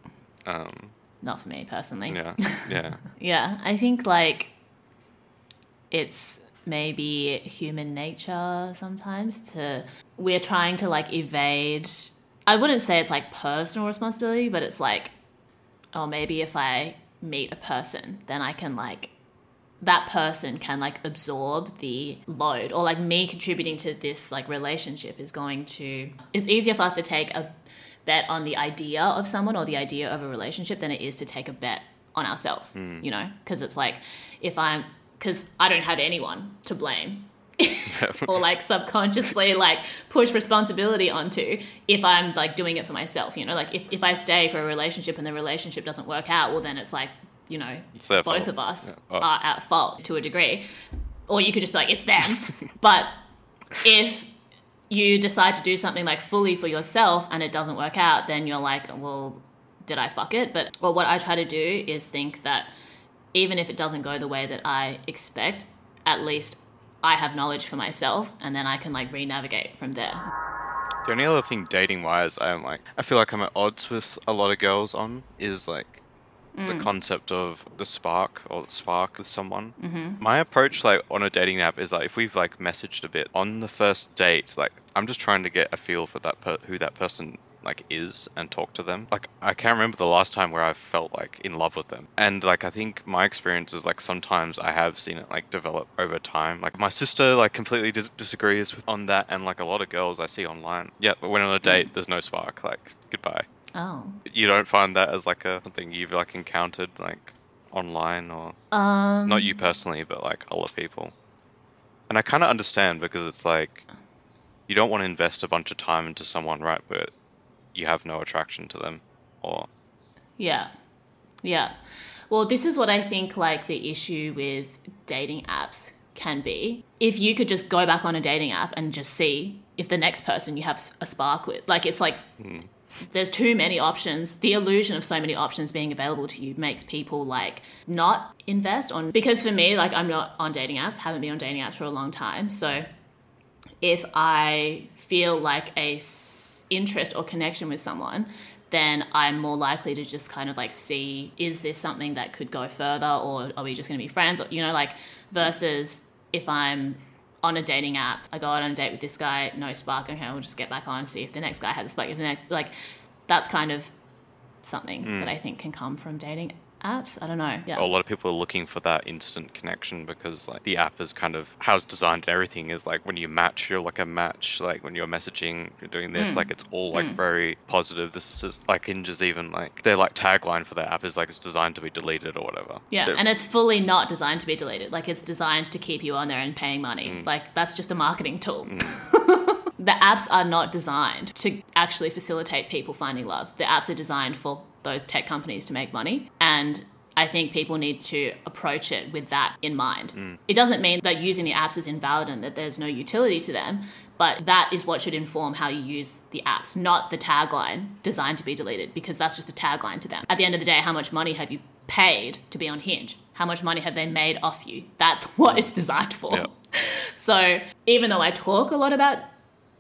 Um, Not for me personally. yeah, [LAUGHS] yeah. Yeah, I think like it's maybe human nature sometimes to we're trying to like evade I wouldn't say it's like personal responsibility, but it's like oh maybe if I meet a person, then I can like that person can like absorb the load or like me contributing to this like relationship is going to it's easier for us to take a bet on the idea of someone or the idea of a relationship than it is to take a bet on ourselves hmm. you know? Because it's like if i'm because i don't have anyone to blame [LAUGHS] or like subconsciously like push responsibility onto if i'm like doing it for myself you know like if, if i stay for a relationship and the relationship doesn't work out well then it's like you know both fault. of us Yeah. Oh. are at fault to a degree or you could just be like it's them [LAUGHS] but if you decide to do something like fully for yourself and it doesn't work out then you're like well did i fuck it but well what i try to do is think that even if it doesn't go the way that i expect at least i have knowledge for myself and then i can like re-navigate from there The only other thing dating wise I am like I feel like I'm at odds with a lot of girls on is like the concept of the spark or the spark with someone. Mm-hmm. My approach like on a dating app is like if we've like messaged a bit on the first date, like I'm just trying to get a feel for that per- who that person like is and talk to them. Like I can't remember the last time where I felt like in love with them. And like I think my experience is like sometimes I have seen it like develop over time. Like my sister like completely dis- disagrees with on that and like a lot of girls I see online. Yeah, but when on a date there's no spark. Like goodbye. oh You don't find that as like a something you've like encountered like online or um not you personally, but like other people. And I kind of understand because it's like you don't want to invest a bunch of time into someone, right? But you have no attraction to them, or Yeah. Yeah. Well, this is what I think like the issue with dating apps can be. If you could just go back on a dating app and just see if the next person you have a spark with, like it's like hmm. there's too many options. The illusion of so many options being available to you makes people like not invest on because for me, like I'm not on dating apps, haven't been on dating apps for a long time. So if I feel like a interest or connection with someone, then I'm more likely to just kind of like see is this something that could go further or are we just going to be friends or you know like versus if I'm on a dating app, I go out on a date with this guy, no spark, okay, we'll just get back on see if the next guy has a spark. If the next like that's kind of something mm. that I think can come from dating apps. I don't know. Yeah. a lot of people are looking for that instant connection because like the app is kind of how it's designed and everything is like when you match, you're like a match. Like when you're messaging, you're doing this, hmm. like it's all like hmm. very positive. This is just like Hinge's even like their like tagline for their app is like it's designed to be deleted or whatever. Yeah, They're- and it's fully not designed to be deleted. Like it's designed to keep you on there and paying money. Mm. Like that's just a marketing tool. Hmm. [LAUGHS] the apps are not designed to actually facilitate people finding love. The apps are designed for those tech companies to make money. And I think people need to approach it with that in mind. Mm. It doesn't mean that using the apps is invalid and that there's no utility to them, but that is what should inform how you use the apps, not the tagline designed to be deleted, because that's just a tagline to them. At the end of the day, how much money have you paid to be on Hinge? How much money have they made off you? That's [LAUGHS] what it's designed for. Yeah. So even though I talk a lot about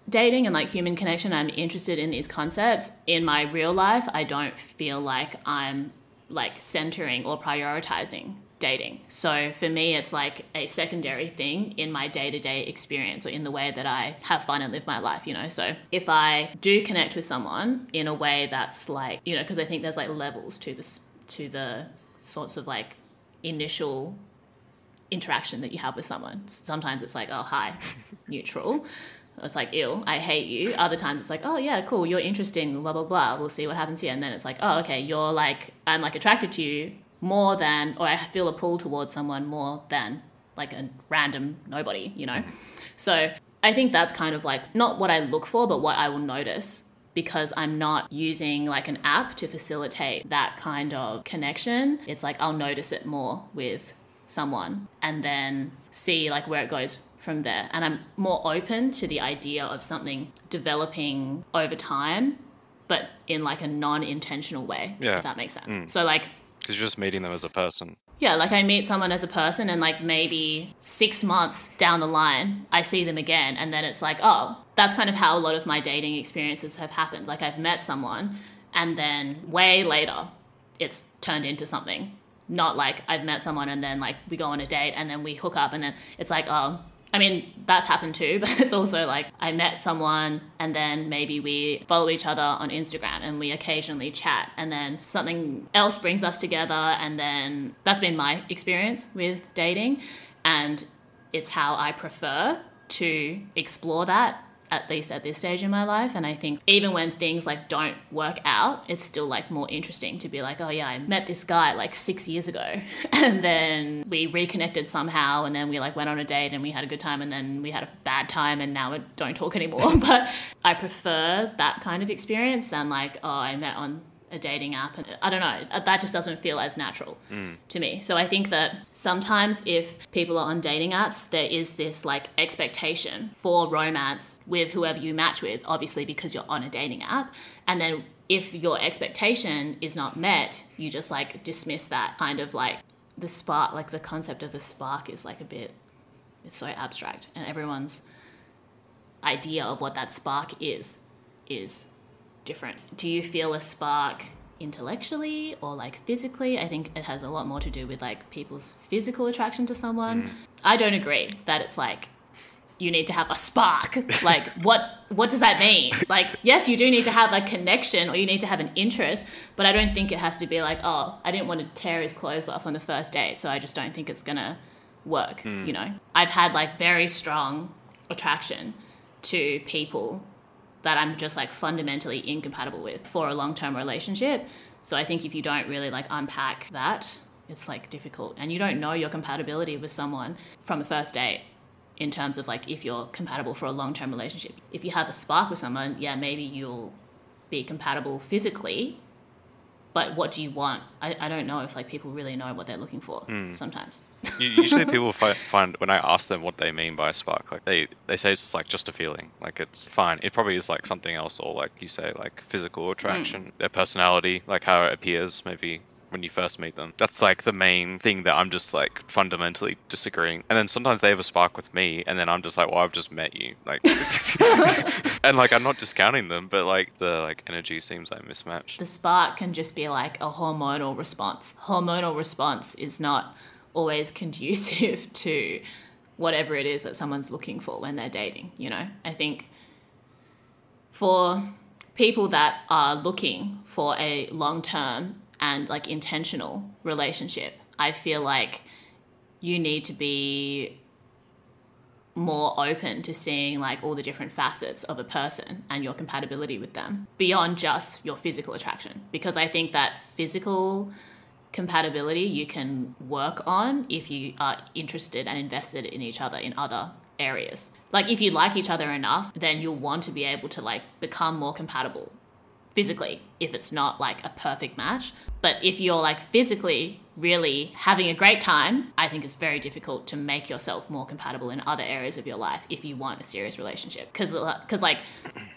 dating and like human connection. I'm interested in these concepts. In my real life, I don't feel like I'm like centering or prioritizing dating. So for me, it's like a secondary thing in my day to day experience or in the way that I have fun and live my life, you know? So if I do connect with someone in a way that's like, you know, because I think there's like levels to this, to the sorts of like initial interaction that you have with someone. Sometimes it's like, oh, hi, [LAUGHS] neutral. It's like, ill, I hate you. Other times it's like, oh, yeah, cool, you're interesting, blah, blah, blah. We'll see what happens here. And then it's like, oh, okay, you're like, I'm like attracted to you more than, or I feel a pull towards someone more than like a random nobody, you know? Mm-hmm. So I think that's kind of like not what I look for, but what I will notice because I'm not using like an app to facilitate that kind of connection. It's like I'll notice it more with someone and then see like where it goes from there. And I'm more open to the idea of something developing over time, but in like a non intentional way, Yeah. if that makes sense. Mm. So, like, Because you're just meeting them as a person. yeah, like I meet someone as a person, and like maybe six months down the line, I see them again, and then it's like, oh, that's kind of how a lot of my dating experiences have happened. Like I've met someone, and then way later, it's turned into something. Not like I've met someone and then like we go on a date and then we hook up, and then it's like, oh, I mean, that's happened too, [LAUGHS] but it's also like I met someone and then maybe we follow each other on Instagram and we occasionally chat and then something else brings us together and then that's been my experience with dating and it's how I prefer to explore that at least at this stage in my life and I think even when things like don't work out it's still like more interesting to be like oh yeah I met this guy like 6 years ago. [LAUGHS] And then we reconnected somehow and then we like went on a date and we had a good time and then we had a bad time and now we don't talk [LAUGHS] anymore. But I prefer that kind of experience than like oh I met on a dating app. And I don't know uh, that just doesn't feel as natural mm. to me. So I think that sometimes if people are on dating apps there is this like expectation for romance with whoever you match with obviously because you're on a dating app. And then if your expectation is not met you just like dismiss that kind of like the spark like the concept of the spark is like a bit it's so abstract and everyone's idea of what that spark is is different. Do you feel a spark intellectually or like physically? I think it has a lot more to do with like people's physical attraction to someone. Mm. I don't agree that it's like you need to have a spark. [LAUGHS] like what what does that mean? Like yes, you do need to have a connection or you need to have an interest, but I don't think it has to be like, oh, I didn't want to tear his clothes off on the first date, so I just don't think it's going to work, hmm. you know. I've had like very strong attraction to people that I'm just like fundamentally incompatible with for a long term relationship. So I think if you don't really like unpack that, it's like difficult. And you don't know your compatibility with someone from the first date in terms of like if you're compatible for a long term relationship. If you have a spark with someone, yeah, maybe you'll be compatible physically. But what do you want? I, I don't know if like people really know what they're looking for hmm. sometimes. Usually, people fi- find when I ask them what they mean by a spark, like they they say it's like just a feeling, like it's fine. It probably is like something else, or like you say, like physical attraction, mm. their personality, like how it appears, maybe when you first meet them. That's like the main thing that I'm just like fundamentally disagreeing. And then sometimes they have a spark with me, and then I'm just like, well, I've just met you, like, [LAUGHS] [LAUGHS] and like I'm not discounting them, but like the like energy seems like mismatched. the spark can just be like a hormonal response. Hormonal response is not always [LAUGHS] conducive to whatever it is that someone's looking for when they're dating, you know? I think for people that are looking for a long term and like intentional relationship, I feel like you need to be more open to seeing like all the different facets of a person and your compatibility with them beyond just your physical attraction because i think that physical compatibility you can work on if you are interested and invested in each other in other areas like if you like each other enough then you'll want to be able to like become more compatible physically if it's not like a perfect match. But if you're like physically really having a great time, I think it's very difficult to make yourself more compatible in other areas of your life if you want a serious relationship. Because because uh, like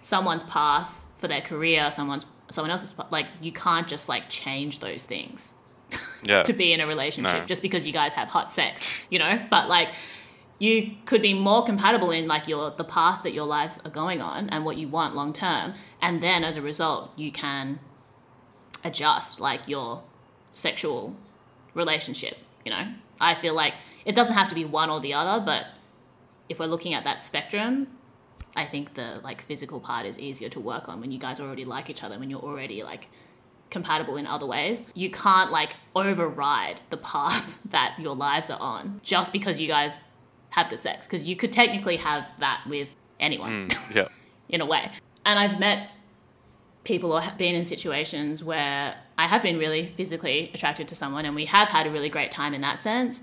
someone's path for their career, someone's someone else's like you can't just like change those things Yeah. to be in a relationship No. just because you guys have hot sex, you know? But like you could be more compatible in like your the path that your lives are going on and what you want long term and then as a result you can adjust like your sexual relationship you know i feel like it doesn't have to be one or the other but if we're looking at that spectrum i think the like physical part is easier to work on when you guys already like each other when you're already like compatible in other ways you can't like override the path [LAUGHS] that your lives are on just because you guys have good sex because you could technically have that with anyone Mm, [LAUGHS] yeah. in a way. And I've met people or have been in situations where I have been really physically attracted to someone and we have had a really great time in that sense.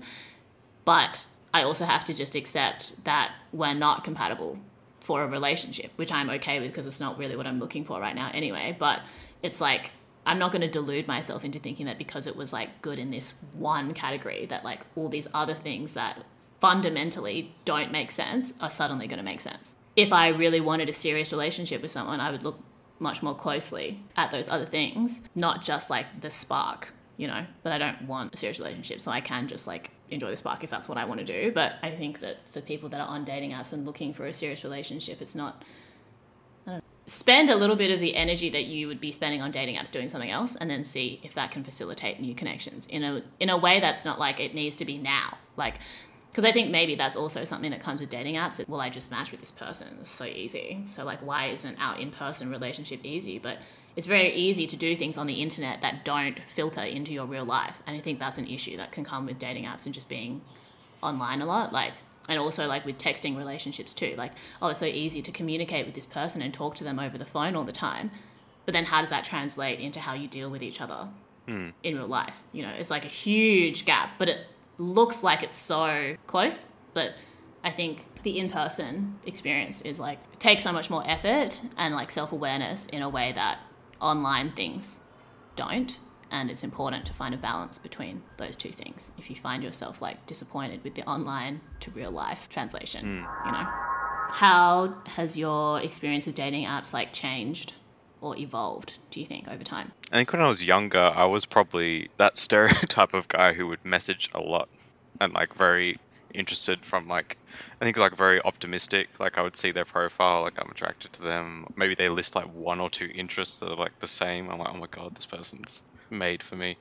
But I also have to just accept that we're not compatible for a relationship, which I'm okay with because it's not really what I'm looking for right now anyway. But it's like, I'm not going to delude myself into thinking that because it was like good in this one category, that like all these other things that fundamentally don't make sense are suddenly going to make sense. If I really wanted a serious relationship with someone, I would look much more closely at those other things, not just like the spark, you know. But I don't want a serious relationship, so I can just like enjoy the spark if that's what I want to do. But I think that for people that are on dating apps and looking for a serious relationship, it's not. Spend a little bit of the energy that you would be spending on dating apps doing something else, and then see if that can facilitate new connections in a in a way that's not like it needs to be now. Like because I think maybe that's also something that comes with dating apps. Well, I just matched with this person. It's so easy. So like, why isn't our in-person relationship easy? But it's very easy to do things on the internet that don't filter into your real life, and I think that's an issue that can come with dating apps and just being online a lot. Like, and also like with texting relationships too. Like, oh, it's so easy to communicate with this person and talk to them over the phone all the time. But then, how does that translate into how you deal with each other hmm. in real life? You know, it's like a huge gap, but it looks like it's so close, but I think the in-person experience is like takes so much more effort and like self-awareness in a way that online things don't and it's important to find a balance between those two things if you find yourself like disappointed with the online to real life translation hmm. you know how has your experience with dating apps like changed or evolved do you think over time I think when I was younger, I was probably that stereotype of guy who would message a lot and like very interested from like I think like very optimistic. Like I would see their profile, like I'm attracted to them. Maybe they list like one or two interests that are like the same. I'm like, oh my god, this person's made for me.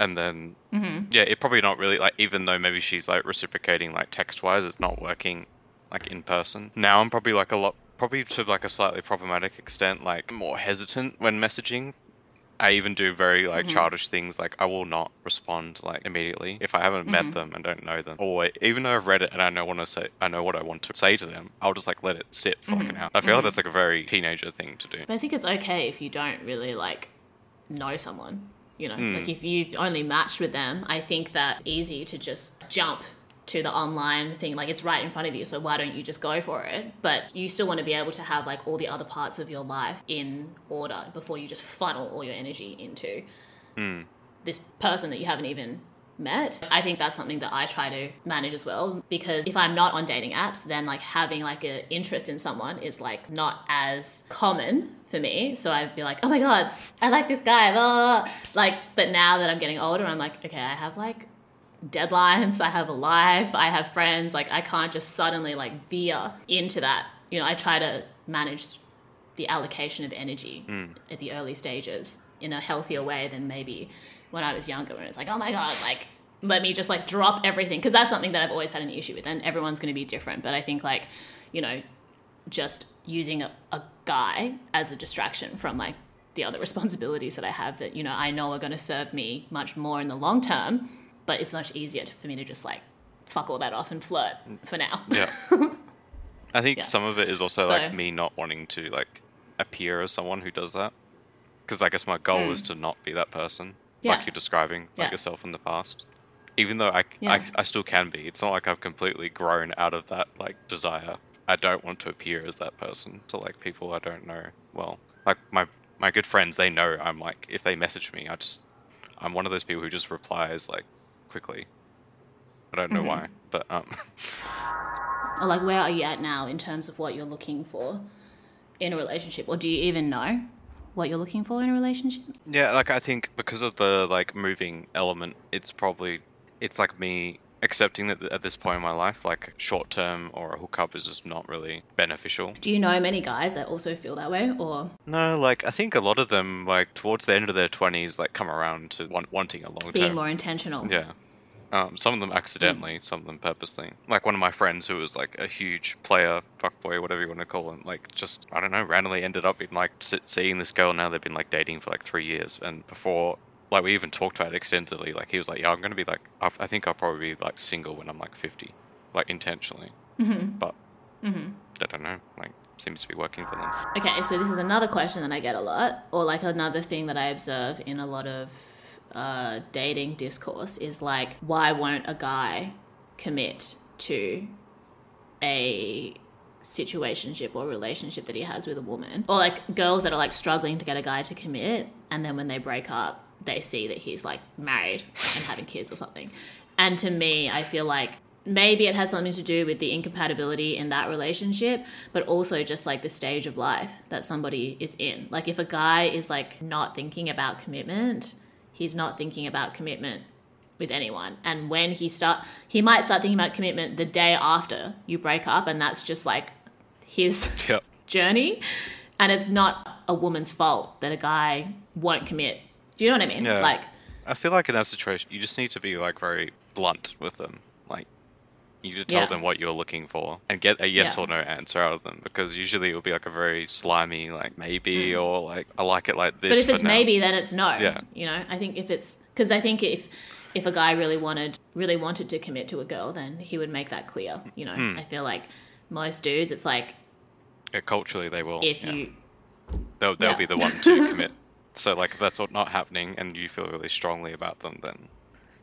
And then mm-hmm. yeah, it probably not really like even though maybe she's like reciprocating like text wise, it's not working like in person. Now I'm probably like a lot probably to like a slightly problematic extent, like more hesitant when messaging I even do very like mm-hmm. childish things like I will not respond like immediately if I haven't met mm-hmm. them and don't know them. Or even though I've read it and I know what to say I know what I want to say to them, I'll just like let it sit for like an hour. I feel like that's like a very teenager thing to do. But I think it's okay if you don't really like know someone. You know, hmm. like if you've only matched with them, I think that's easy to just jump to the online thing. Like it's right in front of you, so why don't you just go for it? But you still want to be able to have like all the other parts of your life in order before you just funnel all your energy into hmm. this person that you haven't even met. I think that's something that I try to manage as well because if I'm not on dating apps, then like having like an interest in someone is like not as common for me. So I'd be like, oh my god, I like this guy, blah, blah, blah. like. But now that I'm getting older, I'm like, okay, I have like deadlines, I have a life, I have friends. Like I can't just suddenly like veer into that. You know, I try to manage the allocation of energy mm. at the early stages in a healthier way than maybe when I was younger when it's like, oh my god, like let me just like drop everything because that's something that I've always had an issue with and everyone's going to be different, but I think like, you know, just using a, a guy as a distraction from like the other [LAUGHS] responsibilities that I have that, you know, I know are going to serve me much more in the long term, but it's much easier for me to just like fuck all that off and flirt for now. Yeah. [LAUGHS] I think Yeah. some of it is also So- like me not wanting to like appear as someone who does that. Because I guess my goal is to not be that person, Mm. Yeah. like you're describing, like Yeah. yourself in the past. Even though I, Yeah. I, I still can be. It's not like I've completely grown out of that like desire. I don't want to appear as that person to like people I don't know. Well, like my my good friends, they know I'm like if they message me, I just I'm one of those people who just replies like quickly. I don't know Mm-hmm. why, but um. [LAUGHS] or like where are you at now in terms of what you're looking for in a relationship or do you even know what you're looking for in a relationship Yeah, like I think because of the like moving element, it's probably it's like me accepting that at this point in my life, like short term or a hookup is just not really beneficial. Do you know many guys that also feel that way, or No, like I think a lot of them, like towards the end of their twenties, like come around to want, wanting a long being more intentional? Yeah. Um, some of them accidentally, some of them purposely. Like one of my friends who was like a huge player, fuckboy, whatever you want to call him, like just, I don't know, randomly ended up in like seeing this girl now they've been like dating for like three years. And before, like we even talked about it extensively, like he was like, yeah, I'm going to be like, I I think I'll probably be like single when I'm like 50, like intentionally. Mm-hmm. But Mm-hmm. I don't know, like seems to be working for them. Okay, so this is another question that I get a lot, or like another thing that I observe in a lot of uh, dating discourse is like, why won't a guy commit to a situationship or relationship that he has with a woman? Or like girls that are like struggling to get a guy to commit, and then when they break up, they see that he's like married and having kids or something. And to me, I feel like maybe it has something to do with the incompatibility in that relationship, but also just like the stage of life that somebody is in. Like if a guy is like not thinking about commitment, he's not thinking about commitment with anyone. And when he start he might start thinking about commitment the day after you break up and that's just like his [LAUGHS] Yep. journey and it's not a woman's fault that a guy won't commit. Do you know what I mean? Yeah. Like I feel like in that situation, you just need to be like very blunt with them. You to tell Yeah. them what you're looking for and get a yes Yeah. or no answer out of them because usually it'll be like a very slimy, like maybe or like I like it like this. Mm. But if it's now." maybe, then it's no. Yeah. You know, I think if it's because I think if if a guy really wanted really wanted to commit to a girl, then he would make that clear. You know, Hmm. I feel like most dudes, it's like Yeah, culturally they will. if you they'll they'll be the one to [LAUGHS] commit. So like if that's not happening and you feel really strongly about them, then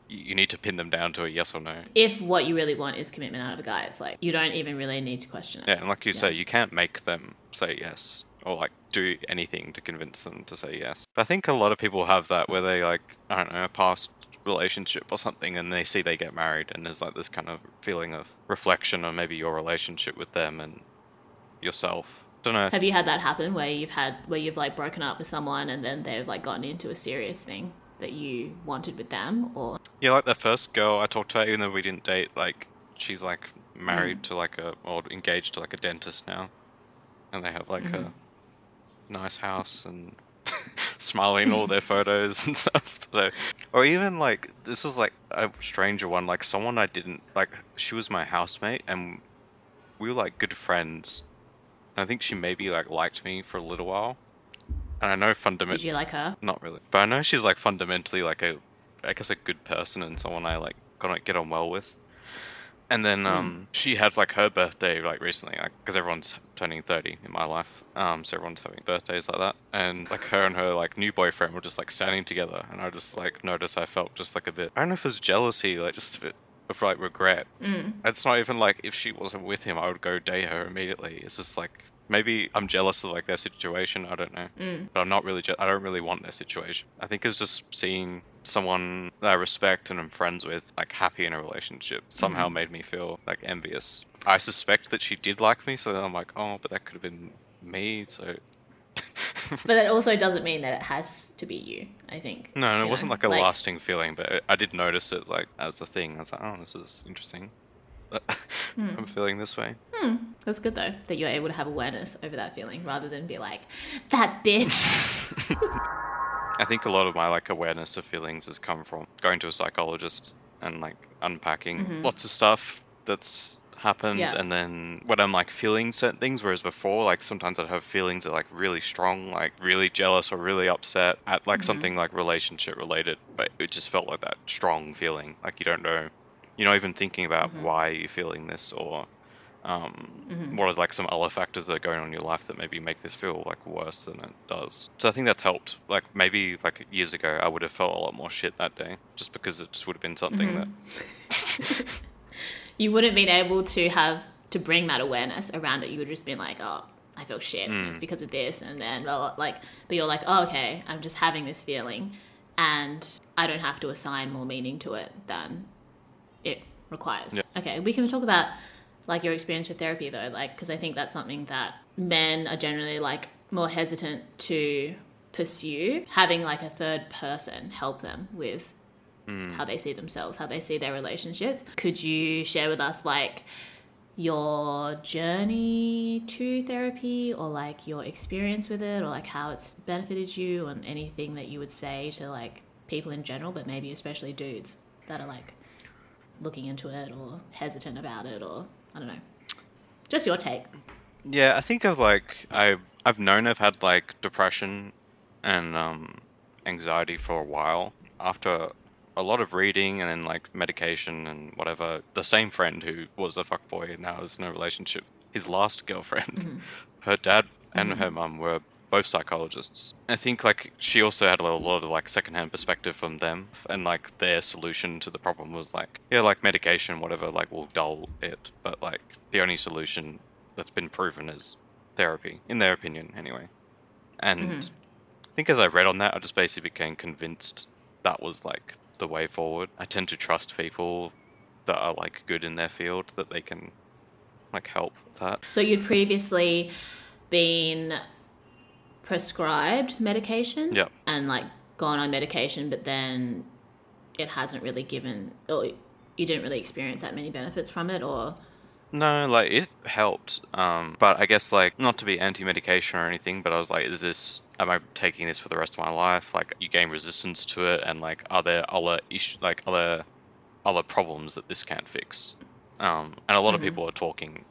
you, need to pin them down to a yes or no. if what you really want is commitment out of a guy, it's like you don't even really need to question it. Yeah, and like you say, you can't make them say yes or like do anything to convince them to say yes. But I think a lot of people have that where they like I don't know a past relationship or something, and they see they get married, and there's like this kind of feeling of reflection on maybe your relationship with them and yourself. Don't know. Have you had that happen where you've had where you've like broken up with someone and then they've like gotten into a serious thing that you wanted with them or Yeah, like the first girl I talked to, even though we didn't date, like she's like married mm. to like a or engaged to like a dentist now, and they have like a mm-hmm. nice house and [LAUGHS] smiling all their photos and [LAUGHS] stuff. So, or even like this is like a stranger one, like someone I didn't like. She was my housemate, and we were like good friends. And I think she maybe like liked me for a little while, and I know fundamentally. did you like her? Not really. But I know she's like fundamentally like a, I guess a good person and someone I like gonna get on well with. And then um, she had like her birthday like recently, like because everyone's turning thirty in my life, um, so everyone's having birthdays like that. And like her and her like new boyfriend were just like standing together, and I just like noticed I felt just like a bit. I don't know if it was jealousy, like just a bit of like regret. Mm. It's not even like if she wasn't with him, I would go date her immediately. It's just like maybe I'm jealous of like their situation. I don't know, Mm. but I'm not really. Je- I don't really want their situation. I think it's just seeing someone that I respect and I'm friends with like happy in a relationship somehow made me feel like envious. I suspect that she did like me, so then I'm like, oh, but that could have been me. So [LAUGHS] But that also doesn't mean that it has to be you, I think. no, it wasn't like a lasting feeling, but I did notice it like as a thing. I was like, oh, this is interesting. Hmm. I'm feeling this way. Hmm. That's good though, that you're able to have awareness over that feeling rather than be like, that bitch. [LAUGHS] [LAUGHS] I think a lot of my like awareness of feelings has come from going to a psychologist and like unpacking mm-hmm. lots of stuff that's happened Yeah. and then when I'm like feeling certain things whereas before like sometimes I'd have feelings that are like really strong like really jealous or really upset at like mm-hmm. something like relationship related but it just felt like that strong feeling like you don't know you're not even thinking about mm-hmm. why you're feeling this or um, mm-hmm. what are like some other factors that are going on in your life that maybe make this feel like worse than it does. So I think that's helped. Like maybe like years ago, I would have felt a lot more shit that day, just because it just would have been something that mm-hmm. [LAUGHS] you wouldn't been able to have to bring that awareness around it. You would have just been like, oh, I feel shit. and It's because of this, and then blah, blah, like, but you're like, oh, okay, I'm just having this feeling, and I don't have to assign more meaning to it than requires. Yeah. Okay, we can talk about like your experience with therapy though, like because I think that's something that men are generally like more hesitant to pursue. Having like a third person help them with hmm. how they see themselves, how they see their relationships. Could you share with us like your journey to therapy or like your experience with it or like how it's benefited you and anything that you would say to like people in general, but maybe especially dudes that are like looking into it or hesitant about it or I don't know. Just your take. Yeah, I think of like I I've known I've had like depression and um, anxiety for a while. After a lot of reading and then like medication and whatever, the same friend who was a fuckboy and now is in a relationship, his last girlfriend, her dad and her mum were both psychologists. I think like she also had a lot of like secondhand perspective from them, and like their solution to the problem was like yeah, like medication, whatever, like will dull it, but like the only solution that's been proven is therapy, in their opinion, anyway. And mm-hmm. I think as I read on that, I just basically became convinced that was like the way forward. I tend to trust people that are like good in their field that they can like help with that. So you'd previously been prescribed medication and like gone on medication, but then it hasn't really given, or you didn't really experience that many benefits from it, or No, like it helped. Um, but I guess like not to be anti-medication or anything, but I was like, is this? Am I taking this for the rest of my life? Like you gain resistance to it, and like are there other issues, like other other problems that this can't fix? Um, and a lot of people are talking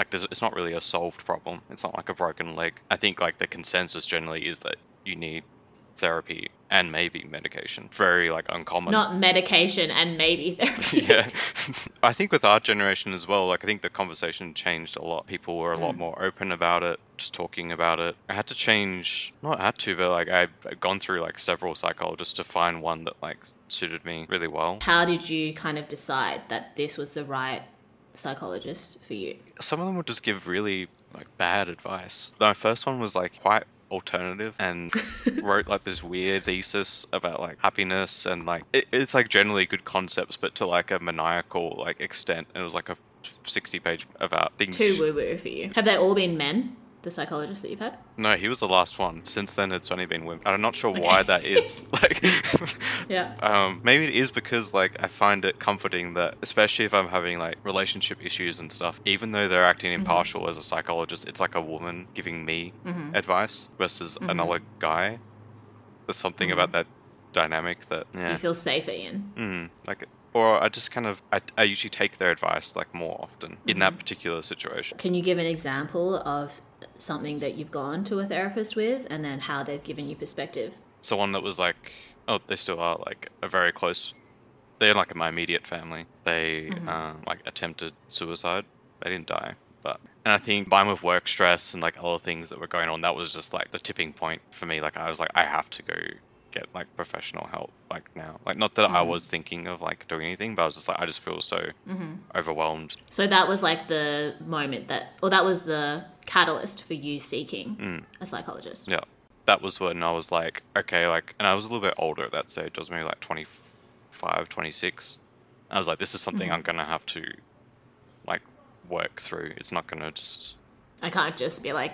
like there's, it's not really a solved problem. It's not like a broken leg. I think like the consensus generally is that you need therapy and maybe medication. Very like uncommon. not medication and maybe [LAUGHS] therapy. yeah [LAUGHS] i think with our generation as well like i think the conversation changed a lot people were a lot mm. more open about it just talking about it i had to change not had to but like i've gone through like several psychologists to find one that like suited me really well How did you kind of decide that this was the right psychologist for you? some of them would just give really like bad advice my first one was like quite alternative and [LAUGHS] wrote like this weird thesis about like happiness and like it, it's like generally good concepts but to like a maniacal like extent and it was like a 60 page about things Too woo woo for you. Have they all been men, the psychologist that you've had? no he was the last one. Since then it's only been women. I'm not sure why that is. [LAUGHS] [LAUGHS] Like Yeah. um maybe it is because like i find it comforting that especially if i'm having like relationship issues and stuff even though they're acting mm-hmm. impartial as a psychologist it's like a woman giving me mm-hmm. advice versus mm-hmm. another guy. There's something about that dynamic that yeah. You feel safer in. mm, like or i just kind of I, I usually take their advice like more often in that particular situation. Can you give an example of something that you've gone to a therapist with and then how they've given you perspective? someone that was like oh they still are like a very close they're like my immediate family. They um, like attempted suicide. They didn't die but and i think combined with work stress and like other things that were going on that was just like the tipping point for me. Like i was like i have to go get like professional help like now like not that i mm-hmm. was thinking of like doing anything but i was just like i just feel so mm-hmm. overwhelmed So that was like the moment that, or that was the catalyst for you seeking mm. a psychologist. Yeah. That was when I was like, okay, like, and I was a little bit older at that stage. I was maybe like 25, 26. I was like, this is something mm-hmm. I'm going to have to, like, work through. It's not to just, I can't just be like,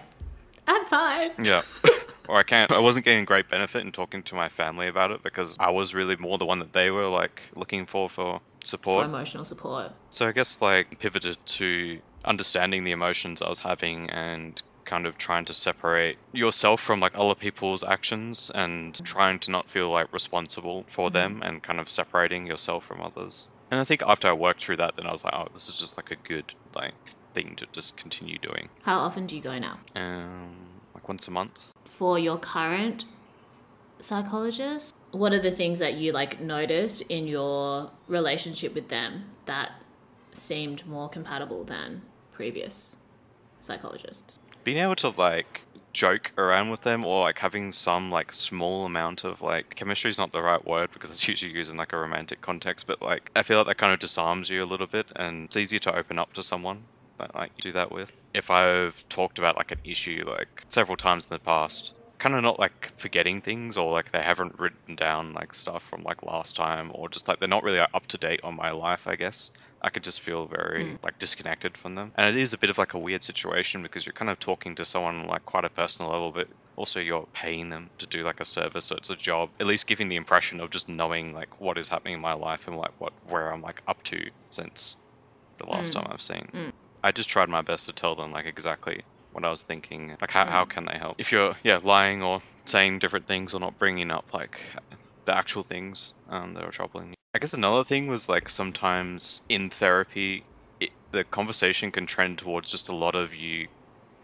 I'm fine. yeah. [LAUGHS] or I can't, I wasn't getting great benefit in talking to my family about it because I was really more the one that they were, like, looking for for For support. emotional support. So I guess like pivoted to understanding the emotions I was having and kind of trying to separate yourself from like other people's actions and trying to not feel like responsible for them mm-hmm. and kind of separating yourself from others. And I think after I worked through that then I was like, oh, this is just like a good like thing to just continue doing. How often do you go now? Um like once a month. For your current psychologist, what are the things that you like noticed in your relationship with them that seemed more compatible than previous psychologists? being able to like joke around with them or like having some like small amount of like chemistry is not the right word because it's [LAUGHS] usually used in like a romantic context but like i feel like that kind of disarms you a little bit and it's easier to open up to someone that like do that with if i've talked about like an issue like several times in the past kind of not like forgetting things or like they haven't written down like stuff from like last time or just like they're not really up to date on my life i guess I could just feel very like disconnected from them. And it is a bit of like a weird situation because you're kind of talking to someone like quite a personal level, but also you're paying them to do like a service, so it's a job. At least giving the impression of just knowing like what is happening in my life and like what where I'm like up to since the last Mm. time I've seen. Mm. I just tried my best to tell them like exactly what I was thinking. Like how, Mm. how can they help? If you're yeah lying or saying different things or not bringing up like the actual things um, that are troubling you. I guess another thing was like sometimes in therapy, it, the conversation can trend towards just a lot of you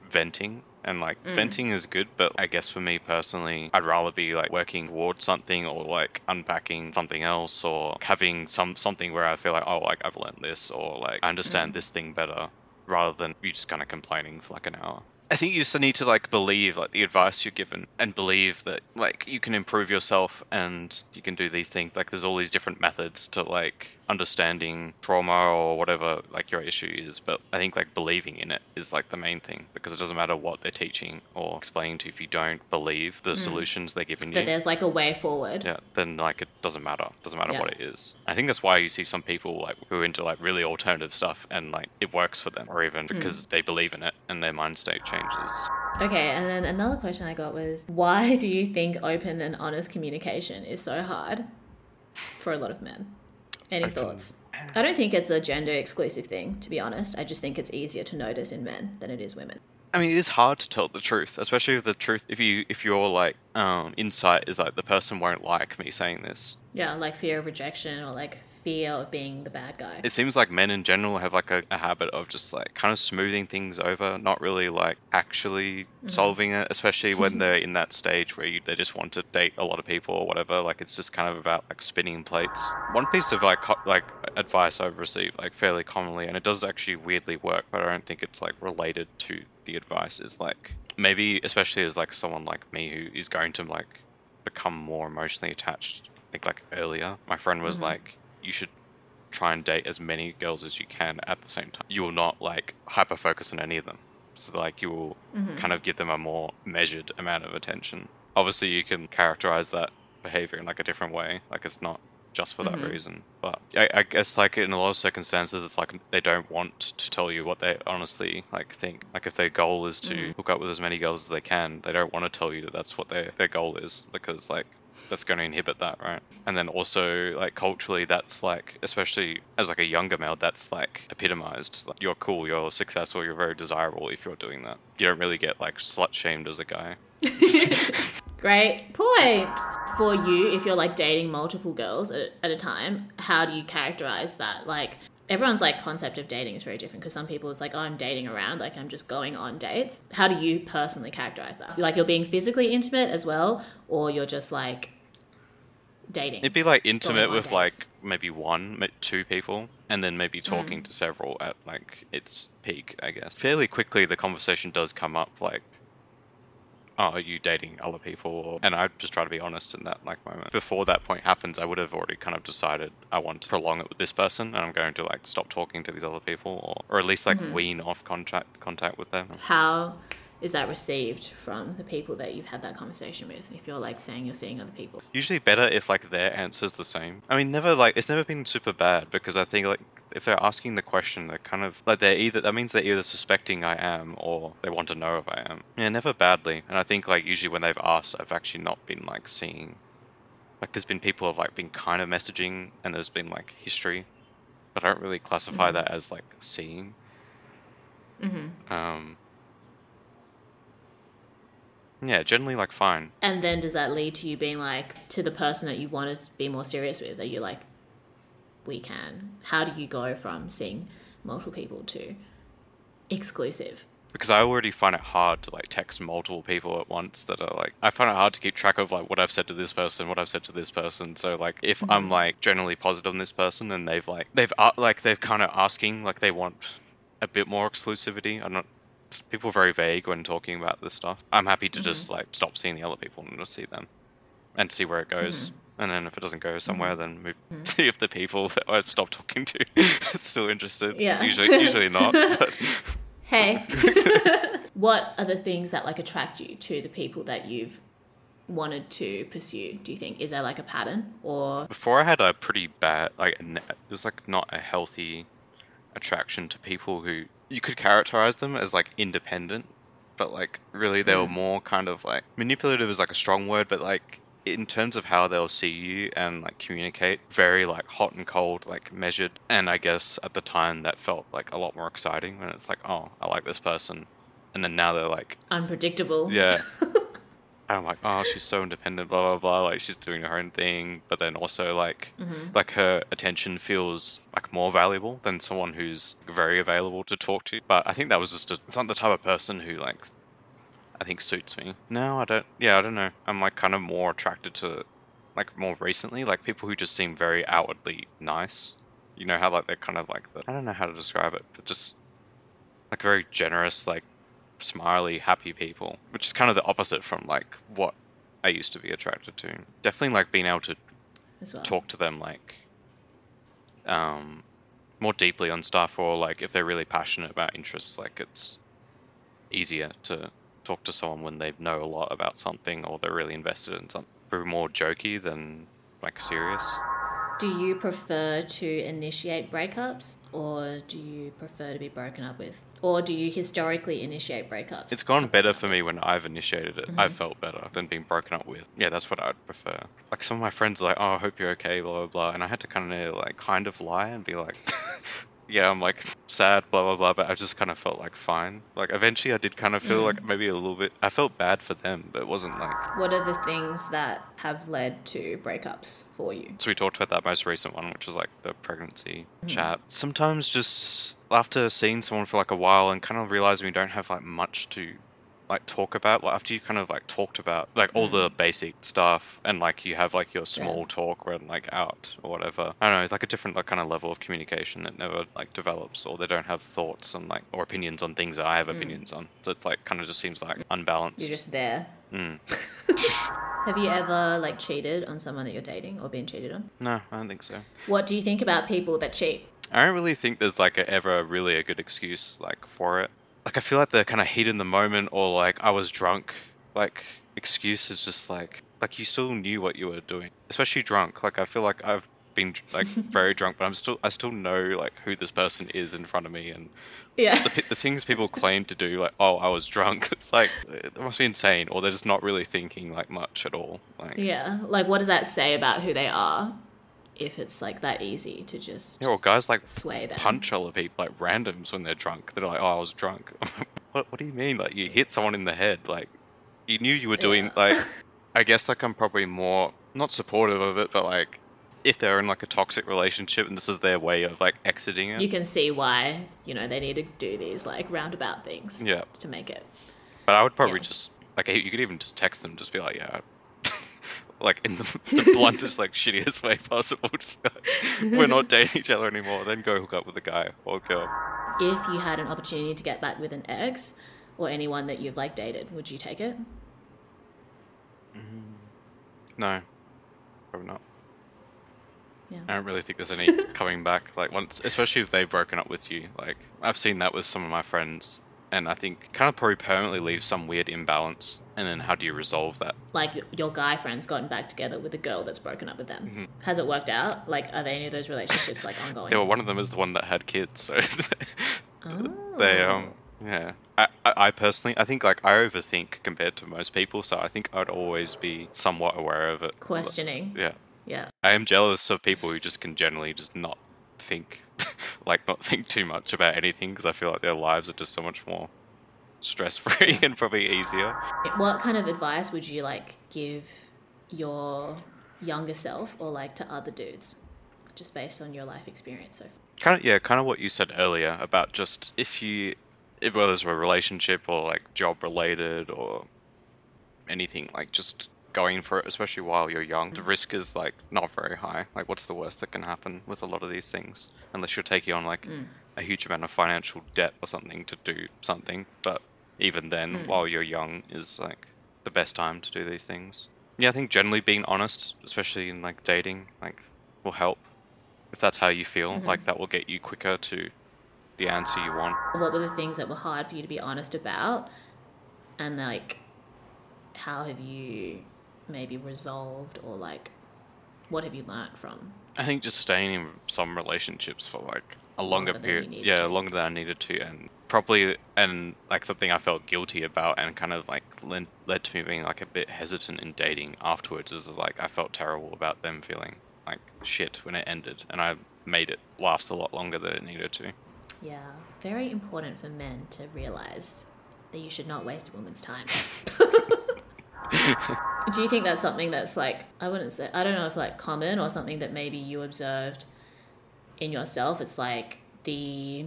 venting. And like Mm. venting is good, but I guess for me personally, I'd rather be like working towards something or like unpacking something else or having some something where I feel like, oh, like I've learned this or like I understand Mm. this thing better rather than you just kind of complaining for like an hour. I think you just need to like believe like the advice you're given and believe that like you can improve yourself and you can do these things. Like there's all these different methods to like understanding trauma or whatever like your issue is. But I think like believing in it is like the main thing because it doesn't matter what they're teaching or explaining to you if you don't believe the mm. solutions they're giving That you. there's like a way forward. Yeah, then like it doesn't matter. Doesn't matter Yeah. what it is. I think that's why you see some people like who are into like really alternative stuff and like it works for them, or even mm. because they believe in it and their mind state changes. Okay, and then another question I got was why do you think open and honest communication is so hard for a lot of men? Any Open- thoughts? I don't think it's a gender exclusive thing, to be honest. I just think it's easier to notice in men than it is women. I mean, it is hard to tell the truth, especially if the truth. If you if your like um insight is like the person won't like me saying this. Yeah, like fear of rejection or like fear of being the bad guy. It seems like men in general have like a, a habit of just like kind of smoothing things over, not really like actually solving it, especially when [LAUGHS] they're in that stage where you, they just want to date a lot of people or whatever. Like it's just kind of about like spinning plates. One piece of like co- like advice I've received like fairly commonly, and it does actually weirdly work, but I don't think it's like related to the advice. Is like maybe especially as like someone like me who is going to like become more emotionally attached like like earlier. My friend was Mhm. like, you should try and date as many girls as you can at the same time. You will not like hyper focus on any of them. So like you will Mhm. kind of give them a more measured amount of attention. Obviously you can characterize that behavior in like a different way. Like it's not just for that Mhm. reason. But I, I guess like in a lot of circumstances it's like they don't want to tell you what they honestly like think. Like if their goal is to Mhm. hook up with as many girls as they can, they don't want to tell you that that's what their their goal is because like that's going to inhibit that, right? And then also like culturally, that's like, especially as like a younger male, that's like epitomized. Like, you're cool, you're successful, you're very desirable if you're doing that. You don't really get like slut shamed as a guy. [LAUGHS] Great point. For you, if you're like dating multiple girls at, at a time, how do you characterize that? Like, everyone's like concept of dating is very different because some people it's like, oh, I'm dating around, like I'm just going on dates. How do you personally characterize that? Like, you're being physically intimate as well, or you're just like dating? It'd be like intimate with dates. like maybe one, two people, and then maybe talking Mm. to several at like its peak, I guess. Fairly quickly, the conversation does come up like, "Oh, are you dating other people?" And I just try to be honest in that like moment. Before that point happens, I would have already kind of decided I want to prolong it with this person, and I'm going to like stop talking to these other people, or, or at least like Mhm. wean off contact contact with them. How is that received from the people that you've had that conversation with? If you're like saying you're seeing other people, Usually better if like their answer's the same. I mean, never like it's never been super bad because I think like if they're asking the question, they're kind of like they're either that means they're either suspecting I am or they want to know if I am. Yeah, never badly. And I think like usually when they've asked, I've actually not been like seeing. Like there's been people have like been kind of messaging and there's been like history, but I don't really classify Mhm. that as like seeing. mm-hmm. Um. Yeah, generally like fine. and then does that lead to you being like to the person that you want to be more serious with? Are you like, we can? How do you go from seeing multiple people to exclusive? because I already find it hard to like text multiple people at once that are like I find it hard to keep track of like what I've said to this person, what I've said to this person. So like if I'm Mhm. like generally positive on this person and they've like they've uh, like they've kind of asking like they want a bit more exclusivity. I'm not people are very vague when talking about this stuff. I'm happy to just mm-hmm. like stop seeing the other people and just see them and see where it goes. Mm-hmm. And then if it doesn't go somewhere, mm-hmm. then move Mhm. [LAUGHS] see if the people that I've stopped talking to [LAUGHS] are still interested. Yeah. Usually, usually not. [LAUGHS] But Hey, what are the things that like attract you to the people that you've wanted to pursue? Do you think is there like a pattern or Before I had a pretty bad, like, it was like not a healthy attraction to people who you could characterize them as like independent, but like really they were hmm. more kind of like manipulative is like a strong word, but like in terms of how they'll see you and like communicate, very like hot and cold, like measured. And I guess at the time that felt like a lot more exciting when it's like, oh, I like this person, and then now they're like, Unpredictable. yeah. [LAUGHS] I'm like, oh, she's so independent, blah blah blah. Like she's doing her own thing, but then also like, mm-hmm. like her attention feels like more valuable than someone who's very available to talk to. But I think that was just a, it's not the type of person who like, I think suits me. No, I don't. Yeah, I don't know. I'm like kind of more attracted to, like more recently, like people who just seem very outwardly nice. You know how like they're kind of like the I don't know how to describe it, but just like very generous, like smiley, happy people, which is kind of the opposite from like what I used to be attracted to. Definitely like being able to well. talk to them like um more deeply on stuff or like if they're really passionate about interests like it's easier to talk to someone when they know a lot about something or they're really invested in something. Probably more jokey than like serious. Do you prefer to initiate breakups or do you prefer to be broken up with? Or do you historically initiate breakups? It's gone better for me when I've initiated it. I've mm-hmm. felt better than being broken up with. Yeah, that's what I'd prefer. Like some of my friends are like, "Oh, I hope you're okay," blah blah blah, and I had to kind of like kind of lie and be like, [LAUGHS] "Yeah, I'm like sad, blah blah blah," but I just kind of felt like fine. Like eventually, I did kind of feel mm. like maybe a little bit. I felt bad for them, but it wasn't like. What are the things that have led to breakups for you? So we talked about that most recent one, which was like the pregnancy mm-hmm. chat. Sometimes just after seeing someone for like a while and kind of realizing we don't have like much to like talk about, like after you kind of like talked about like all the mm. basic stuff and like you have like your small talk when like out or whatever. I don't know, it's like a different like kind of level of communication that never like develops or they don't have thoughts and like or opinions on things that I have mm. opinions on. So it's like kind of just seems like mm. unbalanced. You're just there. Mm. [LAUGHS] Have you ever like cheated on someone that you're dating or been cheated on? No, I don't think so. What do you think about people that cheat? I don't really think there's like a, ever really a good excuse like for it. Like I feel like the kind of heat in the moment or like I was drunk. Like excuse is just like like you still knew what you were doing, especially drunk. Like I feel like I've been like [LAUGHS] very drunk, but I'm still I still know like who this person is in front of me and Yeah. the, the things people [LAUGHS] claim to do like oh I was drunk. [LAUGHS] It's like it must be insane or they're just not really thinking like much at all. Like yeah. Like, what does that say about who they are if it's like that easy to just yeah, well guys like sway them? punch other people like randoms when they're drunk. They're like, "Oh, I was drunk." [LAUGHS] what What do you mean? Like you hit someone in the head? Like you knew you were doing Yeah. like. [LAUGHS] I guess like I'm probably more not supportive of it, but like if they're in like a toxic relationship and this is their way of like exiting it. You can see why, you know, they need to do these like roundabout things Yeah. to make it. But I would probably Yeah. just like you could even just text them, just be like, yeah. Like in the, [LAUGHS] the bluntest, like shittiest way possible. [LAUGHS] Just like, We're not dating each other anymore. Then go hook up with a guy or girl. If you had an opportunity to get back with an ex or anyone that you've like dated, would you take it? Mm-hmm. No, probably not. Yeah. I don't really think there's any [LAUGHS] coming back. Like once, especially if they've broken up with you. Like I've seen that with some of my friends, and I think kind of probably permanently leaves some weird imbalance. And then how do you resolve that? Like your guy friend's gotten back together with a girl that's broken up with them. Mm-hmm. Has it worked out? Like, are they any of those relationships like ongoing? Yeah, well, one of them is the one that had kids, so [LAUGHS] Oh. they um yeah. I, I I personally I think like I overthink compared to most people, so I think I'd always be somewhat aware of it. Questioning. Yeah. Yeah. I am jealous of people who just can generally just not think, [LAUGHS] like not think too much about anything because I feel like their lives are just so much more stress free [LAUGHS] and probably easier. What kind of advice would you like give your younger self or like to other dudes, just based on your life experience so far? Kind of yeah, kind of what you said earlier about just if you, if whether it's a relationship or like job related or anything, like just going for it, especially while you're young. The mm. risk is like not very high. Like what's the worst that can happen with a lot of these things? Unless you're taking on like mm. a huge amount of financial debt or something to do something. But even then, hmm. while you're young, is like the best time to do these things. Yeah, I think generally being honest, especially in like dating, like will help. If that's how you feel, mm-hmm. like that will get you quicker to the answer you want. What were the things that were hard for you to be honest about? And like, how have you maybe resolved or like what have you learnt from? I think just staying in some relationships for like a longer, Longer period, yeah, to. longer than I needed to, and probably and like something I felt guilty about, and kind of like led, led to me being like a bit hesitant in dating afterwards. Is like I felt terrible about them feeling like shit when it ended, and I made it last a lot longer than it needed to. Yeah, very important for men to realize that you should not waste a woman's time. [LAUGHS] [LAUGHS] Do you think that's something that's like I wouldn't say I don't know if like common or something that maybe you observed in yourself? It's like the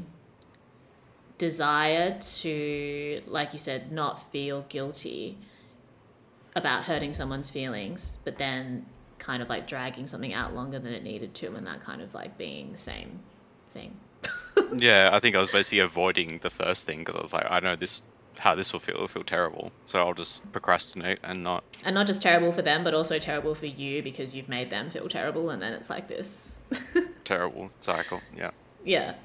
desire to, like you said, not feel guilty about hurting someone's feelings, but then kind of like dragging something out longer than it needed to, and that kind of like being the same thing. [LAUGHS] yeah, I think I was basically avoiding the first thing because I was like, I know this how this will feel. It'll feel terrible, so I'll just procrastinate and not. And not just terrible for them, but also terrible for you because you've made them feel terrible, and then it's like this. [LAUGHS] terrible cycle. Yeah. Yeah.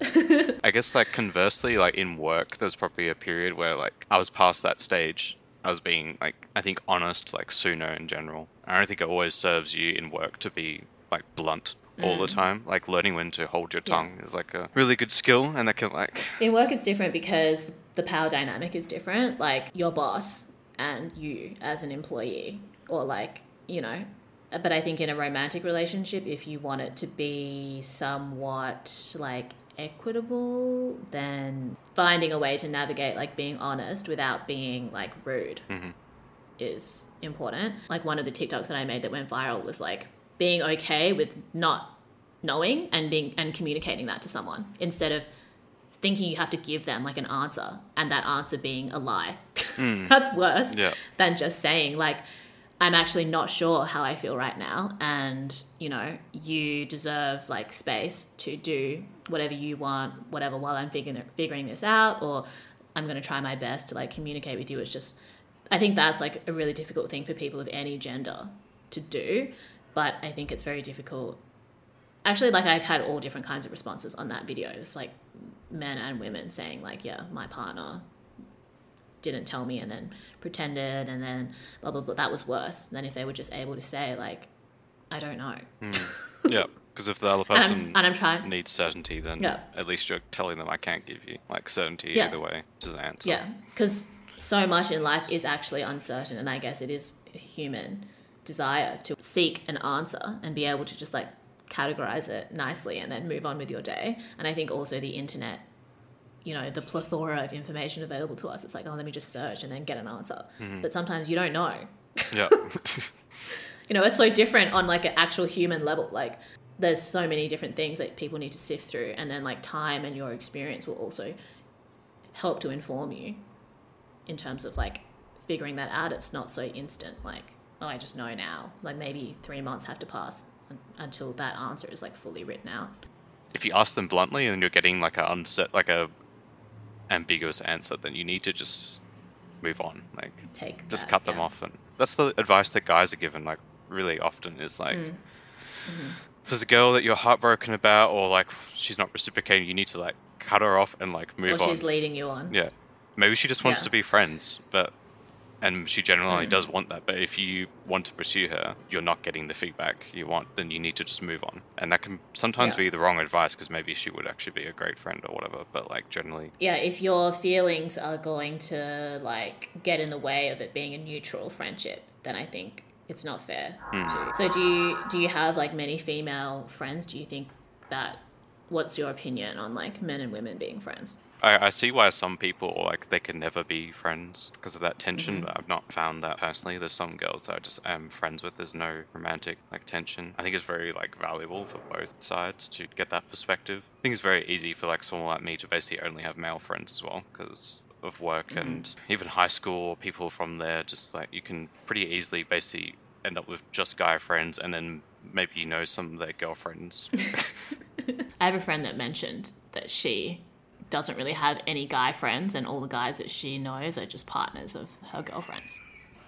I guess like conversely, like in work, there's probably a period where like I was past that stage. I was being like I think honest, like sooner in general. I don't think it always serves you in work to be like blunt all the mm. time. Like learning when to hold your Yeah. tongue is like a really good skill, and that can like In work, it's different because the power dynamic is different. Like your boss and you as an employee, or like, you know. But I think in a romantic relationship, if you want it to be somewhat like equitable, then finding a way to navigate like being honest without being like rude Mhm. is important. Like one of the TikToks that I made that went viral was like being okay with not knowing and being and communicating that to someone instead of thinking you have to give them like an answer and that answer being a lie. [LAUGHS] That's worse Yeah. than just saying like I'm actually not sure how I feel right now and you know you deserve like space to do whatever you want whatever while I'm figuring figuring this out or I'm going to try my best to like communicate with you. It's just I think that's like a really difficult thing for people of any gender to do but I think it's very difficult. Actually like I've had all different kinds of responses on that video. It was like men and women saying like yeah my partner didn't tell me and then pretended and then blah blah blah that was worse than if they were just able to say like i don't know hmm. [LAUGHS] yeah. Because if the other and, person I'm, and i'm trying needs certainty, then Yeah. at least you're telling them I can't give you like certainty Yeah. either way. Is the answer. yeah because so much in life is actually uncertain and i guess it is a human desire to seek an answer and be able to just like categorize it nicely and then move on with your day and i think also the internet you know the plethora of information available to us. It's like oh let me just search and then get an answer. Mm-hmm. But sometimes you don't know. Yeah. [LAUGHS] [LAUGHS] you know it's so different on like an actual human level. Like there's so many different things that people need to sift through and then like time and your experience will also help to inform you in terms of like figuring that out. It's not so instant like oh i just know now. Like maybe three months have to pass until that answer is like fully written out. If you ask them bluntly and you're getting like a unset like a ambiguous answer, then you need to just move on. Like take just that, cut them yeah. off and that's the advice that guys are given like really often is like Mm. if there's a girl that you're heartbroken about or like she's not reciprocating you need to like cut her off and like move or on she's leading you on yeah maybe she just wants Yeah. to be friends but and she generally Mm. does want that but if you want to pursue her you're not getting the feedback you want then you need to just move on and that can sometimes Yeah. be the wrong advice because maybe she would actually be a great friend or whatever but like generally yeah, if your feelings are going to like get in the way of it being a neutral friendship, then I think it's not fair. To. So do you do you have like many female friends? Do you think that what's your opinion on like men and women being friends? I, I see why some people like they can never be friends because of that tension. Mm-hmm. But I've not found that personally. There's some girls that I just am friends with. There's no romantic like tension. I think it's very like valuable for both sides to get that perspective. I think it's very easy for like someone like me to basically only have male friends as well because of work Mm-hmm. and even high school people from there. Just like you can pretty easily basically end up with just guy friends and then maybe you know some of their girlfriends. [LAUGHS] [LAUGHS] I have a friend that mentioned that she doesn't really have any guy friends, and all the guys that she knows are just partners of her girlfriends.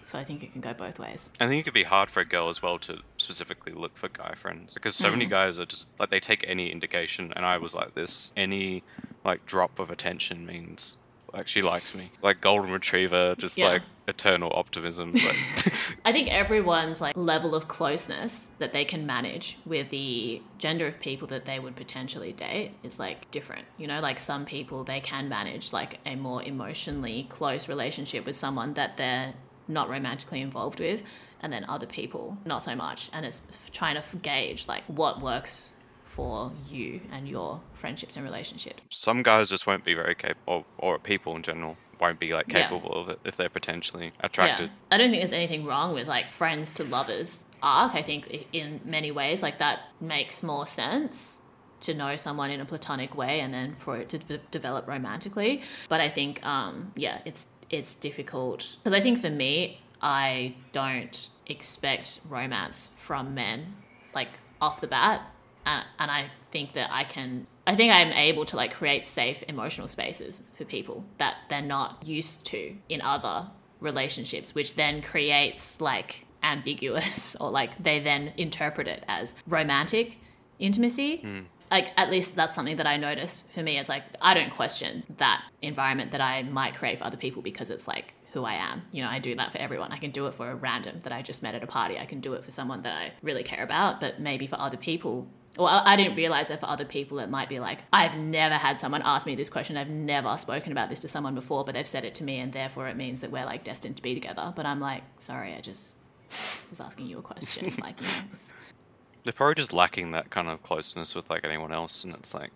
So I think it can go both ways. I think it could be hard for a girl as well to specifically look for guy friends because so many hmm. guys are just like they take any indication, and I was like this. Any like drop of attention means Like she likes me. Like golden retriever, just Yeah. like eternal optimism. But [LAUGHS] I think everyone's like level of closeness that they can manage with the gender of people that they would potentially date is like different. You know, like some people they can manage like a more emotionally close relationship with someone that they're not romantically involved with, and then other people not so much. And it's trying to gauge like what works for you and your friendships and relationships. some guys just won't be very capable, or, or people in general won't be like Yeah. capable of it if they're potentially attracted. Yeah. I don't think there's anything wrong with like friends to lovers arc. I think in many ways, like that makes more sense to know someone in a platonic way and then for it to de- develop romantically. But I think, um, yeah, it's it's difficult because I think for me, I don't expect romance from men like off the bat, and, and I think that I can. I think I'm able to like create safe emotional spaces for people that they're not used to in other relationships, which then creates like ambiguous [LAUGHS] or like they then interpret it as romantic intimacy. Hmm. Like at least that's something that I notice for me. It's like I don't question that environment that I might create for other people because it's like who I am. You know, I do that for everyone. I can do it for a random that I just met at a party. I can do it for someone that I really care about, but maybe for other people. Well, I I didn't realize that for other people, it might be like, I've never had someone ask me this question. I've never spoken about this to someone before, but they've said it to me, and therefore it means that we're like destined to be together. But I'm like, sorry, I just was asking you a question. [LAUGHS] like, you know, it's- They're probably just lacking that kind of closeness with like anyone else, and it's like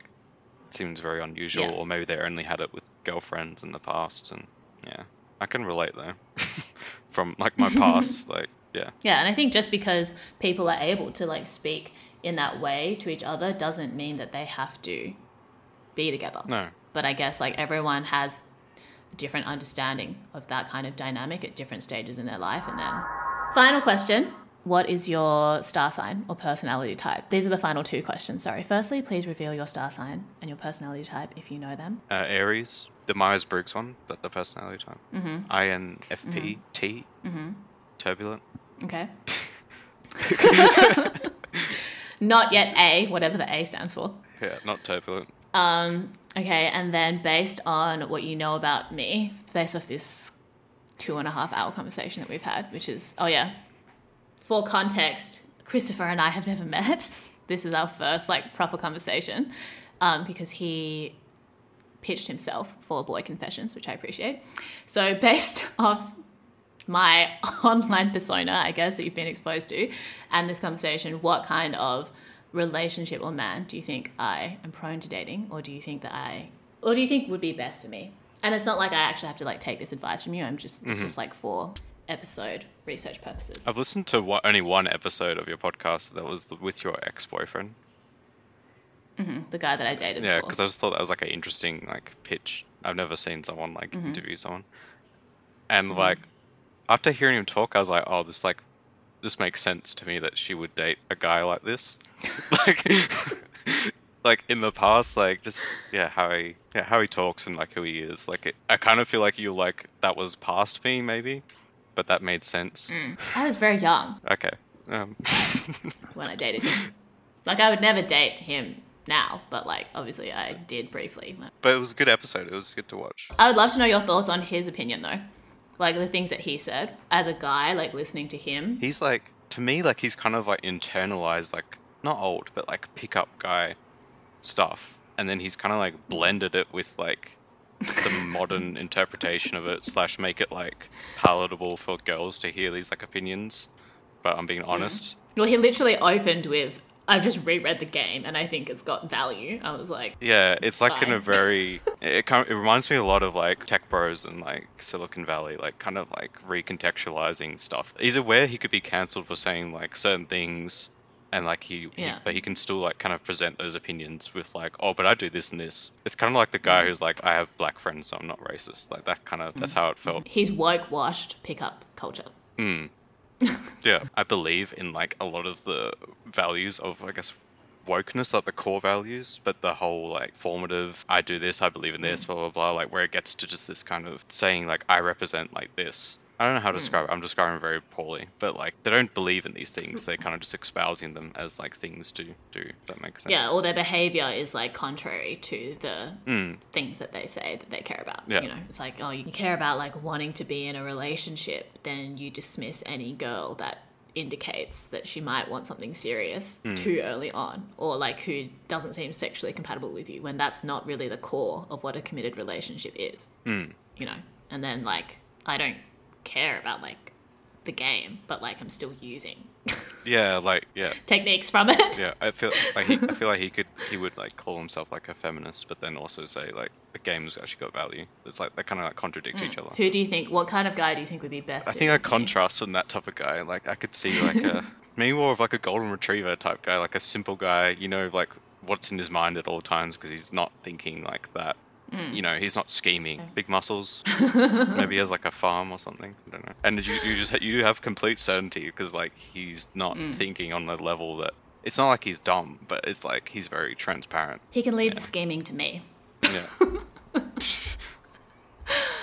it seems very unusual. Yeah. Or maybe they only had it with girlfriends in the past, and yeah, I can relate though [LAUGHS] from like my [LAUGHS] past. like yeah, Yeah, and I think just because people are able to like speak in that way to each other doesn't mean that they have to be together. no, But I guess like everyone has a different understanding of that kind of dynamic at different stages in their life. And then, final question What is your star sign or personality type? These are the final two questions. Sorry. Firstly, please reveal your star sign and your personality type if you know them. uh, Aries, the Myers Briggs one, that the personality type. Mm-hmm. INFP, T, Mm-hmm. turbulent. Okay. [LAUGHS] [LAUGHS] Not yet A, whatever the A stands for. Yeah, not turbulent. Um, okay, and then based on what you know about me, based off this two and a half hour conversation that we've had, which is, oh yeah, for context, Christopher and I have never [LAUGHS] met. This is our first like proper conversation um, because he pitched himself for Boy Confessions, which I appreciate. So based [LAUGHS] off my [LAUGHS] online persona, I guess, that you've been exposed to, and this conversation, what kind of relationship or man do you think I am prone to dating, or do you think that I, or do you think would be best for me? And it's not like I actually have to like take this advice from you. I'm just it's mm-hmm. just like for episode research purposes. I've listened to one, only one episode of your podcast that was the, with your ex-boyfriend. Mm-hmm, the guy that I dated. Yeah, because I just thought that was like an interesting like pitch. I've never seen someone like Mm-hmm. interview someone, and mm-hmm. like after hearing him talk, I was like, oh, this like this makes sense to me that she would date a guy like this, [LAUGHS] like [LAUGHS] like in the past, like just yeah how he yeah how he talks and like who he is. Like it, I kind of feel like you like that was past me maybe, but that made sense. Mm. I was very young Okay. Um, [LAUGHS] when I dated him. Like I would never date him now, but like obviously I did briefly. but it was a good episode. It was good to watch. I would love to know your thoughts on his opinion though. Like the things that he said as a guy, like listening to him. He's like to me like he's kind of like internalized like not old but like pickup guy stuff. And then he's kind of like blended it with like the [LAUGHS] modern interpretation of it slash make it like palatable for girls to hear these like opinions. But i'm being honest. Well, he literally opened with, "I've just reread the game and I think it's got value." I was like, yeah it's like in a [LAUGHS] very it kind of, it reminds me a lot of like tech bros and like silicon valley like kind of like recontextualizing stuff. He's aware he could be cancelled for saying like certain things and like he, he- but he can still like kind of present those opinions with like oh but i do this and this. It's kind of like the guy who's like i have black friends so i'm not racist. Like that kind of that's how it felt. He's woke washed pickup culture. mm. Yeah i believe in like a lot of the values of i guess wokeness like the core values but the whole like formative i do this i believe in this mm. blah blah blah like where it gets to just this kind of saying like i represent like this I don't know how to describe it. I'm describing it very poorly, but like they don't believe in these things. They're kind of just espousing them as like things to do. That makes sense. Yeah, or their behavior is like contrary to the Mm, things that they say that they care about. Yeah. You know, it's like, oh, you care about like wanting to be in a relationship, then you dismiss any girl that indicates that she might want something serious Mm. too early on, or like who doesn't seem sexually compatible with you when that's not really the core of what a committed relationship is. mm. You know, and then like, I don't care about like the game, but like I'm still using [LAUGHS] Yeah, like yeah, techniques from it. yeah. I feel like he, I feel like he could he would like call himself like a feminist, but then also say like the game's actually got value. It's like they kind of like contradict each mm. other. Who do you think? What kind of guy do you think would be best? I think I contrast from that type of guy. Like I could see like a [LAUGHS] maybe more of like a golden retriever type guy, like a simple guy. You know, like what's in his mind at all times because he's not thinking like that. Mm. You know, he's not scheming. Big muscles. [LAUGHS] maybe he has like a farm or something. I don't know. And you you just you have complete certainty because like he's not Mm. thinking on the level that. It's not like he's dumb, but it's like he's very transparent. He can leave the scheming to me. Yeah. [LAUGHS]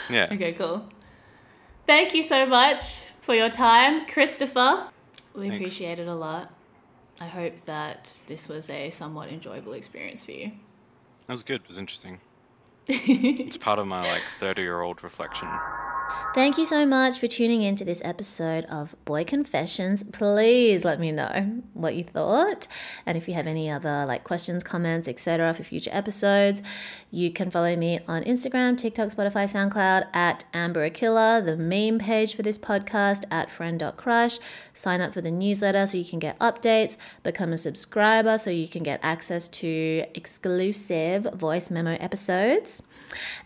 yeah. Okay, cool. Thank you so much for your time, Christopher. We Thanks. appreciate it a lot. I hope that this was a somewhat enjoyable experience for you. That was good. It was interesting. [LAUGHS] it's part of my like 30 year old reflection. Thank you so much for tuning in to this episode of Boy Confessions. Please let me know what you thought. And if you have any other like questions, comments, etc. for future episodes, you can follow me on Instagram, TikTok, Spotify, SoundCloud at Amber Akilla, the meme page for this podcast at friend.crush. Sign up for the newsletter so you can get updates, become a subscriber so you can get access to exclusive voice memo episodes.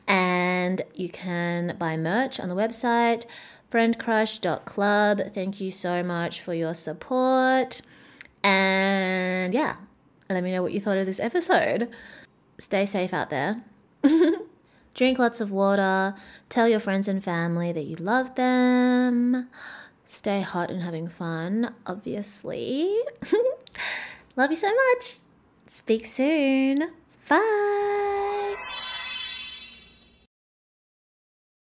And you can buy merch on the website, friendcrush.club. Thank you so much for your support. And yeah, let me know what you thought of this episode. Stay safe out there. [LAUGHS] Drink lots of water. Tell your friends and family that you love them. Stay hot and having fun, obviously. [LAUGHS] love you so much. Speak soon. Bye.